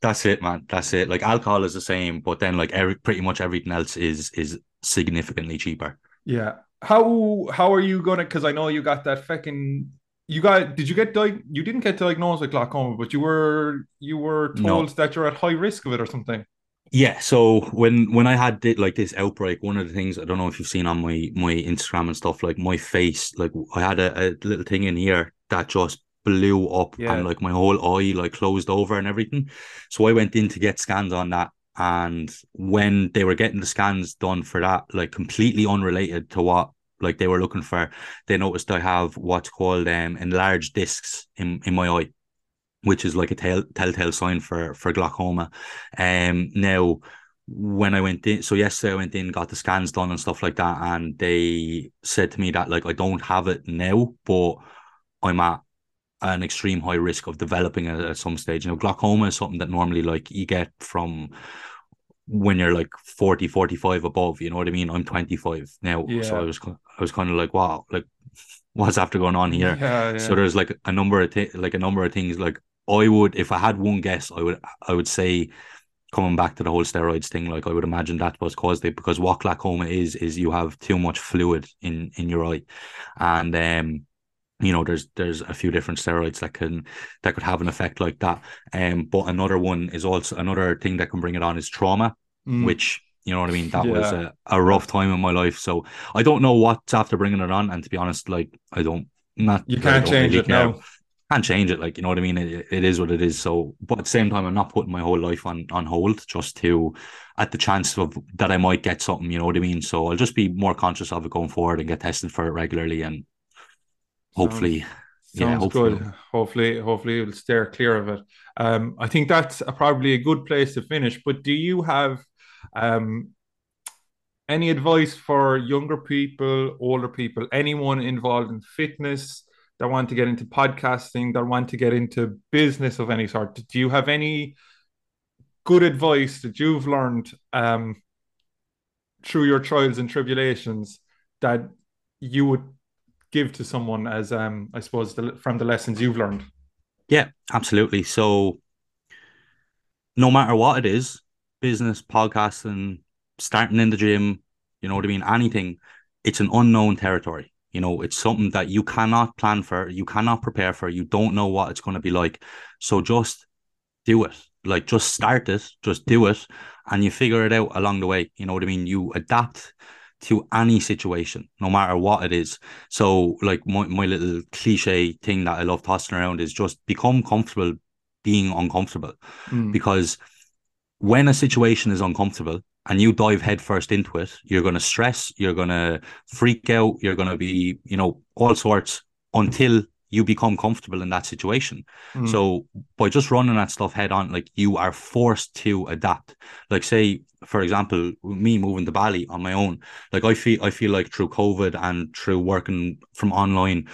That's it, man. That's it. Like alcohol is the same, but then like every pretty much everything else is is significantly cheaper. Yeah. How how are you gonna? Because I know you got that fucking you got did you get di- you didn't get diagnosed with glaucoma but you were you were told no. that you're at high risk of it or something yeah so when when i had like this outbreak one of the things i don't know if you've seen on my my instagram and stuff like my face like i had a, a little thing in here that just blew up Yeah. and like my whole eye like closed over and everything. So I went in to get scans on that. And when they were getting the scans done for that, like completely unrelated to what like they were looking for, they noticed I have what's called um enlarged discs in, in my eye, which is like a tell, telltale sign for for glaucoma. Um now when I went in, so yesterday I went in, got the scans done and stuff like that, and they said to me that like I don't have it now, but I'm at an extreme high risk of developing it at some stage. You know, glaucoma is something that normally like you get from when you're like 40, 45 above, you know what I mean? I'm 25 now. So I was I was kind of like, wow, like what's after going on here? Yeah, yeah. So there's like a number of thi- like a number of things. Like I would, if I had one guess, I would I would say coming back to the whole steroids thing, like I would imagine that was caused it because what glaucoma is is you have too much fluid in in your eye, and um, you know there's there's a few different steroids that can that could have an effect like that. Um, but another one is also another thing that can bring it on is trauma, Mm. which you know what I mean. That was a, a rough time in my life, so I don't know what's after bringing it on. And to be honest, like I don't not you can't change really it care now. can't change it. Like you know what I mean. It, it is what it is. So, but at the same time, I'm not putting my whole life on on hold just to at the chance of that I might get something. You know what I mean. So I'll just be more conscious of it going forward and get tested for it regularly, and hopefully, yeah, Sounds hopefully, good. Hopefully, hopefully you'll steer clear of it. Um, I think that's a, probably a good place to finish. But do you have um, any advice for younger people, older people, anyone involved in fitness that want to get into podcasting, that want to get into business of any sort? Do you have any good advice that you've learned um, through your trials and tribulations that you would give to someone as um I suppose the, from the lessons you've learned. yeah, absolutely. So, no matter what it is, business, podcasting, starting in the gym, you know what I mean, anything, it's an unknown territory. You know, it's something that you cannot plan for, you cannot prepare for, you don't know what it's going to be like. So just do it. Like just start it, just do it, and you figure it out along the way. You know what I mean? You adapt to any situation, no matter what it is. So, like my, my little cliche thing that I love tossing around is just become comfortable being uncomfortable Mm. because when a situation is uncomfortable and you dive headfirst into it, you're going to stress, you're going to freak out, you're going to be, you know, all sorts until you become comfortable in that situation. Mm. So by just running that stuff head on, like you are forced to adapt. Like say, for example, me moving to Bali on my own, like I feel I feel like through COVID and through working from online,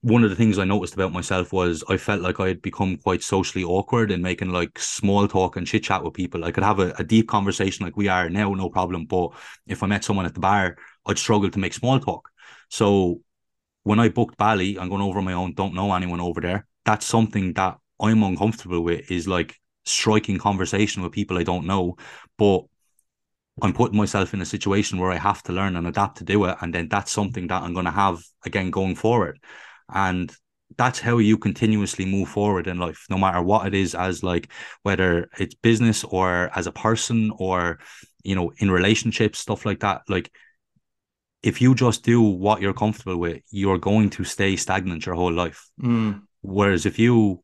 one of the things I noticed about myself was I felt like I had become quite socially awkward in making like small talk and chit chat with people. I could have a, a deep conversation like we are now, no problem. But if I met someone at the bar, I'd struggle to make small talk. So when I booked Bali, I'm going over my own, don't know anyone over there. That's something that I'm uncomfortable with is like striking conversation with people I don't know. But I'm putting myself in a situation where I have to learn and adapt to do it. And then that's something that I'm going to have again going forward. And that's how you continuously move forward in life, no matter what it is, as like whether it's business or as a person or, you know, in relationships, stuff like that. Like, if you just do what you're comfortable with, you're going to stay stagnant your whole life. Mm. Whereas if you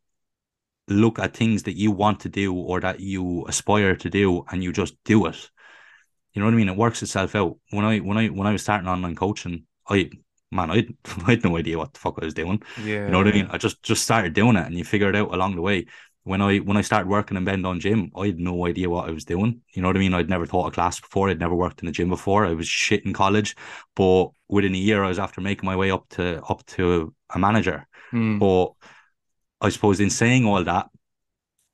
look at things that you want to do or that you aspire to do and you just do it, you know what I mean? It works itself out. When I when I when I was starting online coaching, I man, I I had no idea what the fuck I was doing. Yeah. You know what I mean? I just just started doing it and you figure it out along the way. When I when I started working in Ben Dunne Gym, I had no idea what I was doing. You know what I mean? I'd never taught a class before. I'd never worked in a gym before. I was shit in college, but within a year, I was after making my way up to up to a manager. Mm. But I suppose in saying all that,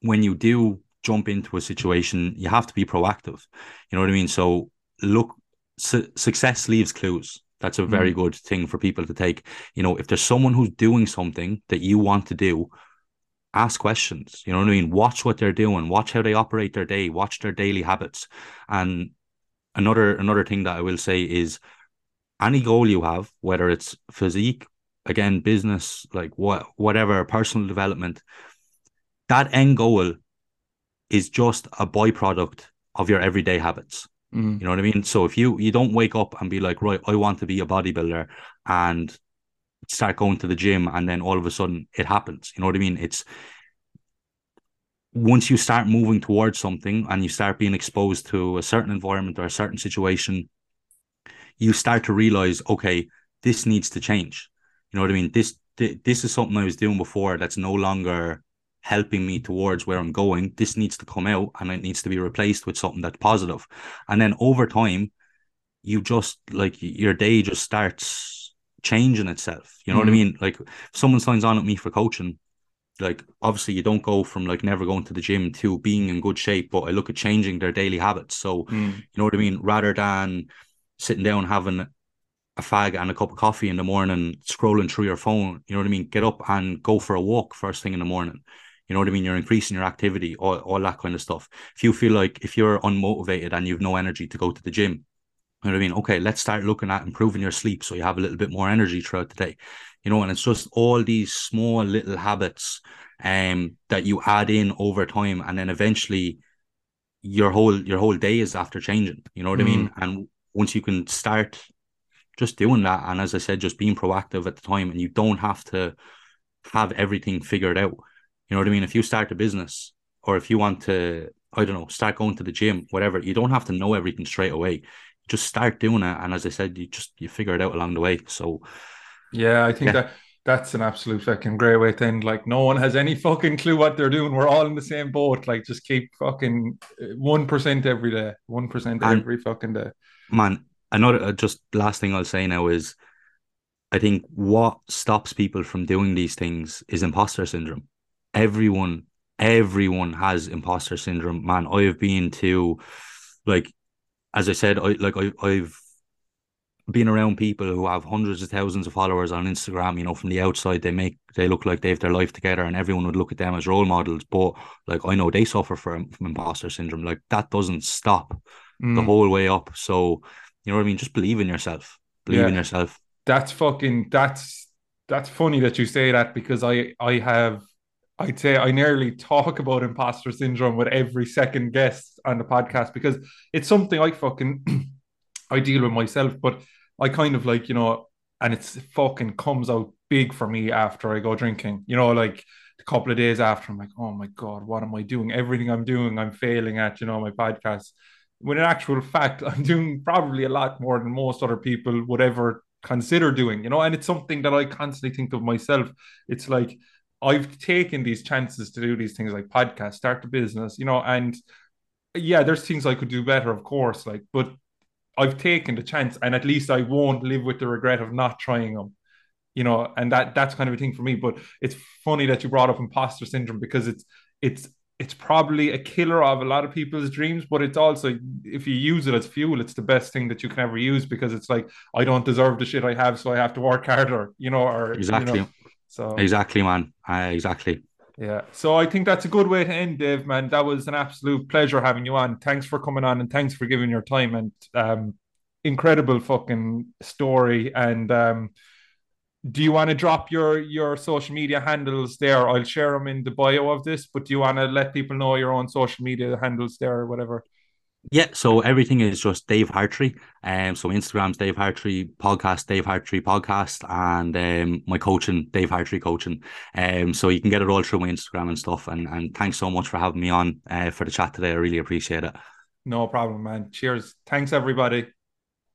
when you do jump into a situation, you have to be proactive. You know what I mean? So look, su- success leaves clues. That's a very good thing for people to take. You know, if there's someone who's doing something that you want to do, ask questions. You know what I mean? Watch what they're doing. Watch how they operate their day. Watch their daily habits. And another another thing that I will say is any goal you have, whether it's physique, again, business, like what whatever, personal development, that end goal is just a byproduct of your everyday habits. Mm. You know what I mean? So if you you don't wake up and be like, right, I want to be a bodybuilder and start going to the gym and then all of a sudden it happens. You know what I mean? It's once you start moving towards something and you start being exposed to a certain environment or a certain situation, you start to realize, okay, this needs to change. You know what I mean? This this is something I was doing before that's no longer helping me towards where I'm going. This needs to come out and it needs to be replaced with something that's positive. And then over time, you just like your day just starts changing itself. You know mm-hmm. what I mm-hmm. mean? Like someone signs on with me for coaching, like obviously you don't go from like never going to the gym to being in good shape, but I look at changing their daily habits. So mm. you know what I mean? Rather than sitting down having a fag and a cup of coffee in the morning, scrolling through your phone, you know what I mean? Get up and go for a walk first thing in the morning. You know what I mean? You're increasing your activity, all, all that kind of stuff. If you feel like if you're unmotivated and you've no energy to go to the gym, you know what I mean? Okay, let's start looking at improving your sleep so you have a little bit more energy throughout the day. You know, and it's just all these small little habits um that you add in over time and then eventually your whole your whole day is after changing. You know what mm. I mean? Mm. And once you can start just doing that, and as I said, just being proactive at the time, and you don't have to have everything figured out. You know what I mean? If you start a business or if you want to, I don't know, start going to the gym, whatever, you don't have to know everything straight away. Just start doing it. And as I said, you just you figure it out along the way. So yeah, I think yeah. that that's an absolute fucking great way to end. Like, no one has any fucking clue what they're doing. We're all in the same boat. Like, just keep fucking uh, one percent every day, one percent every fucking day. Man, another uh, just last thing I'll say now is, I think what stops people from doing these things is imposter syndrome. Everyone, everyone has imposter syndrome. Man, I have been to, like, as I said, I like I, I've been around people who have hundreds of thousands of followers on Instagram, you know, from the outside, they make they look like they have their life together, and everyone would look at them as role models. But like I know they suffer from, from imposter syndrome. Like that doesn't stop mm. the whole way up. So you know what I mean. Just believe in yourself. Believe yeah. in yourself. That's fucking. That's that's funny that you say that because I I have I'd say I nearly talk about imposter syndrome with every second guest on the podcast because it's something I fucking I deal with myself, but I kind of like, you know, and it's fucking comes out big for me after I go drinking. You know, like a couple of days after, I'm like, oh my God, what am I doing? Everything I'm doing, I'm failing at, you know, my podcast. When in actual fact, I'm doing probably a lot more than most other people would ever consider doing, you know, and it's something that I constantly think of myself. It's like I've taken these chances to do these things like podcast, start a business, you know, and yeah, there's things I could do better, of course, like, but I've taken the chance, and at least I won't live with the regret of not trying them. You know, and that that's kind of a thing for me. But it's funny that you brought up imposter syndrome because it's it's it's probably a killer of a lot of people's dreams, but it's also if you use it as fuel, it's the best thing that you can ever use because it's like I don't deserve the shit I have, so I have to work harder, you know, or exactly. You know, so exactly, man, uh, exactly. Yeah. So I think that's a good way to end, Dave, man. That was an absolute pleasure having you on. Thanks for coming on and thanks for giving your time and um incredible fucking story. And um do you want to drop your your social media handles there? I'll share them in the bio of this, but do you want to let people know your own social media handles there or whatever? Yeah, so everything is just Dave Hartrey. Um, so Instagram's Dave Hartrey podcast, Dave Hartrey podcast, and um, my coaching, Dave Hartrey coaching. Um, so you can get it all through my Instagram and stuff. And and thanks so much for having me on uh, for the chat today. I really appreciate it. No problem, man. Cheers. Thanks, everybody.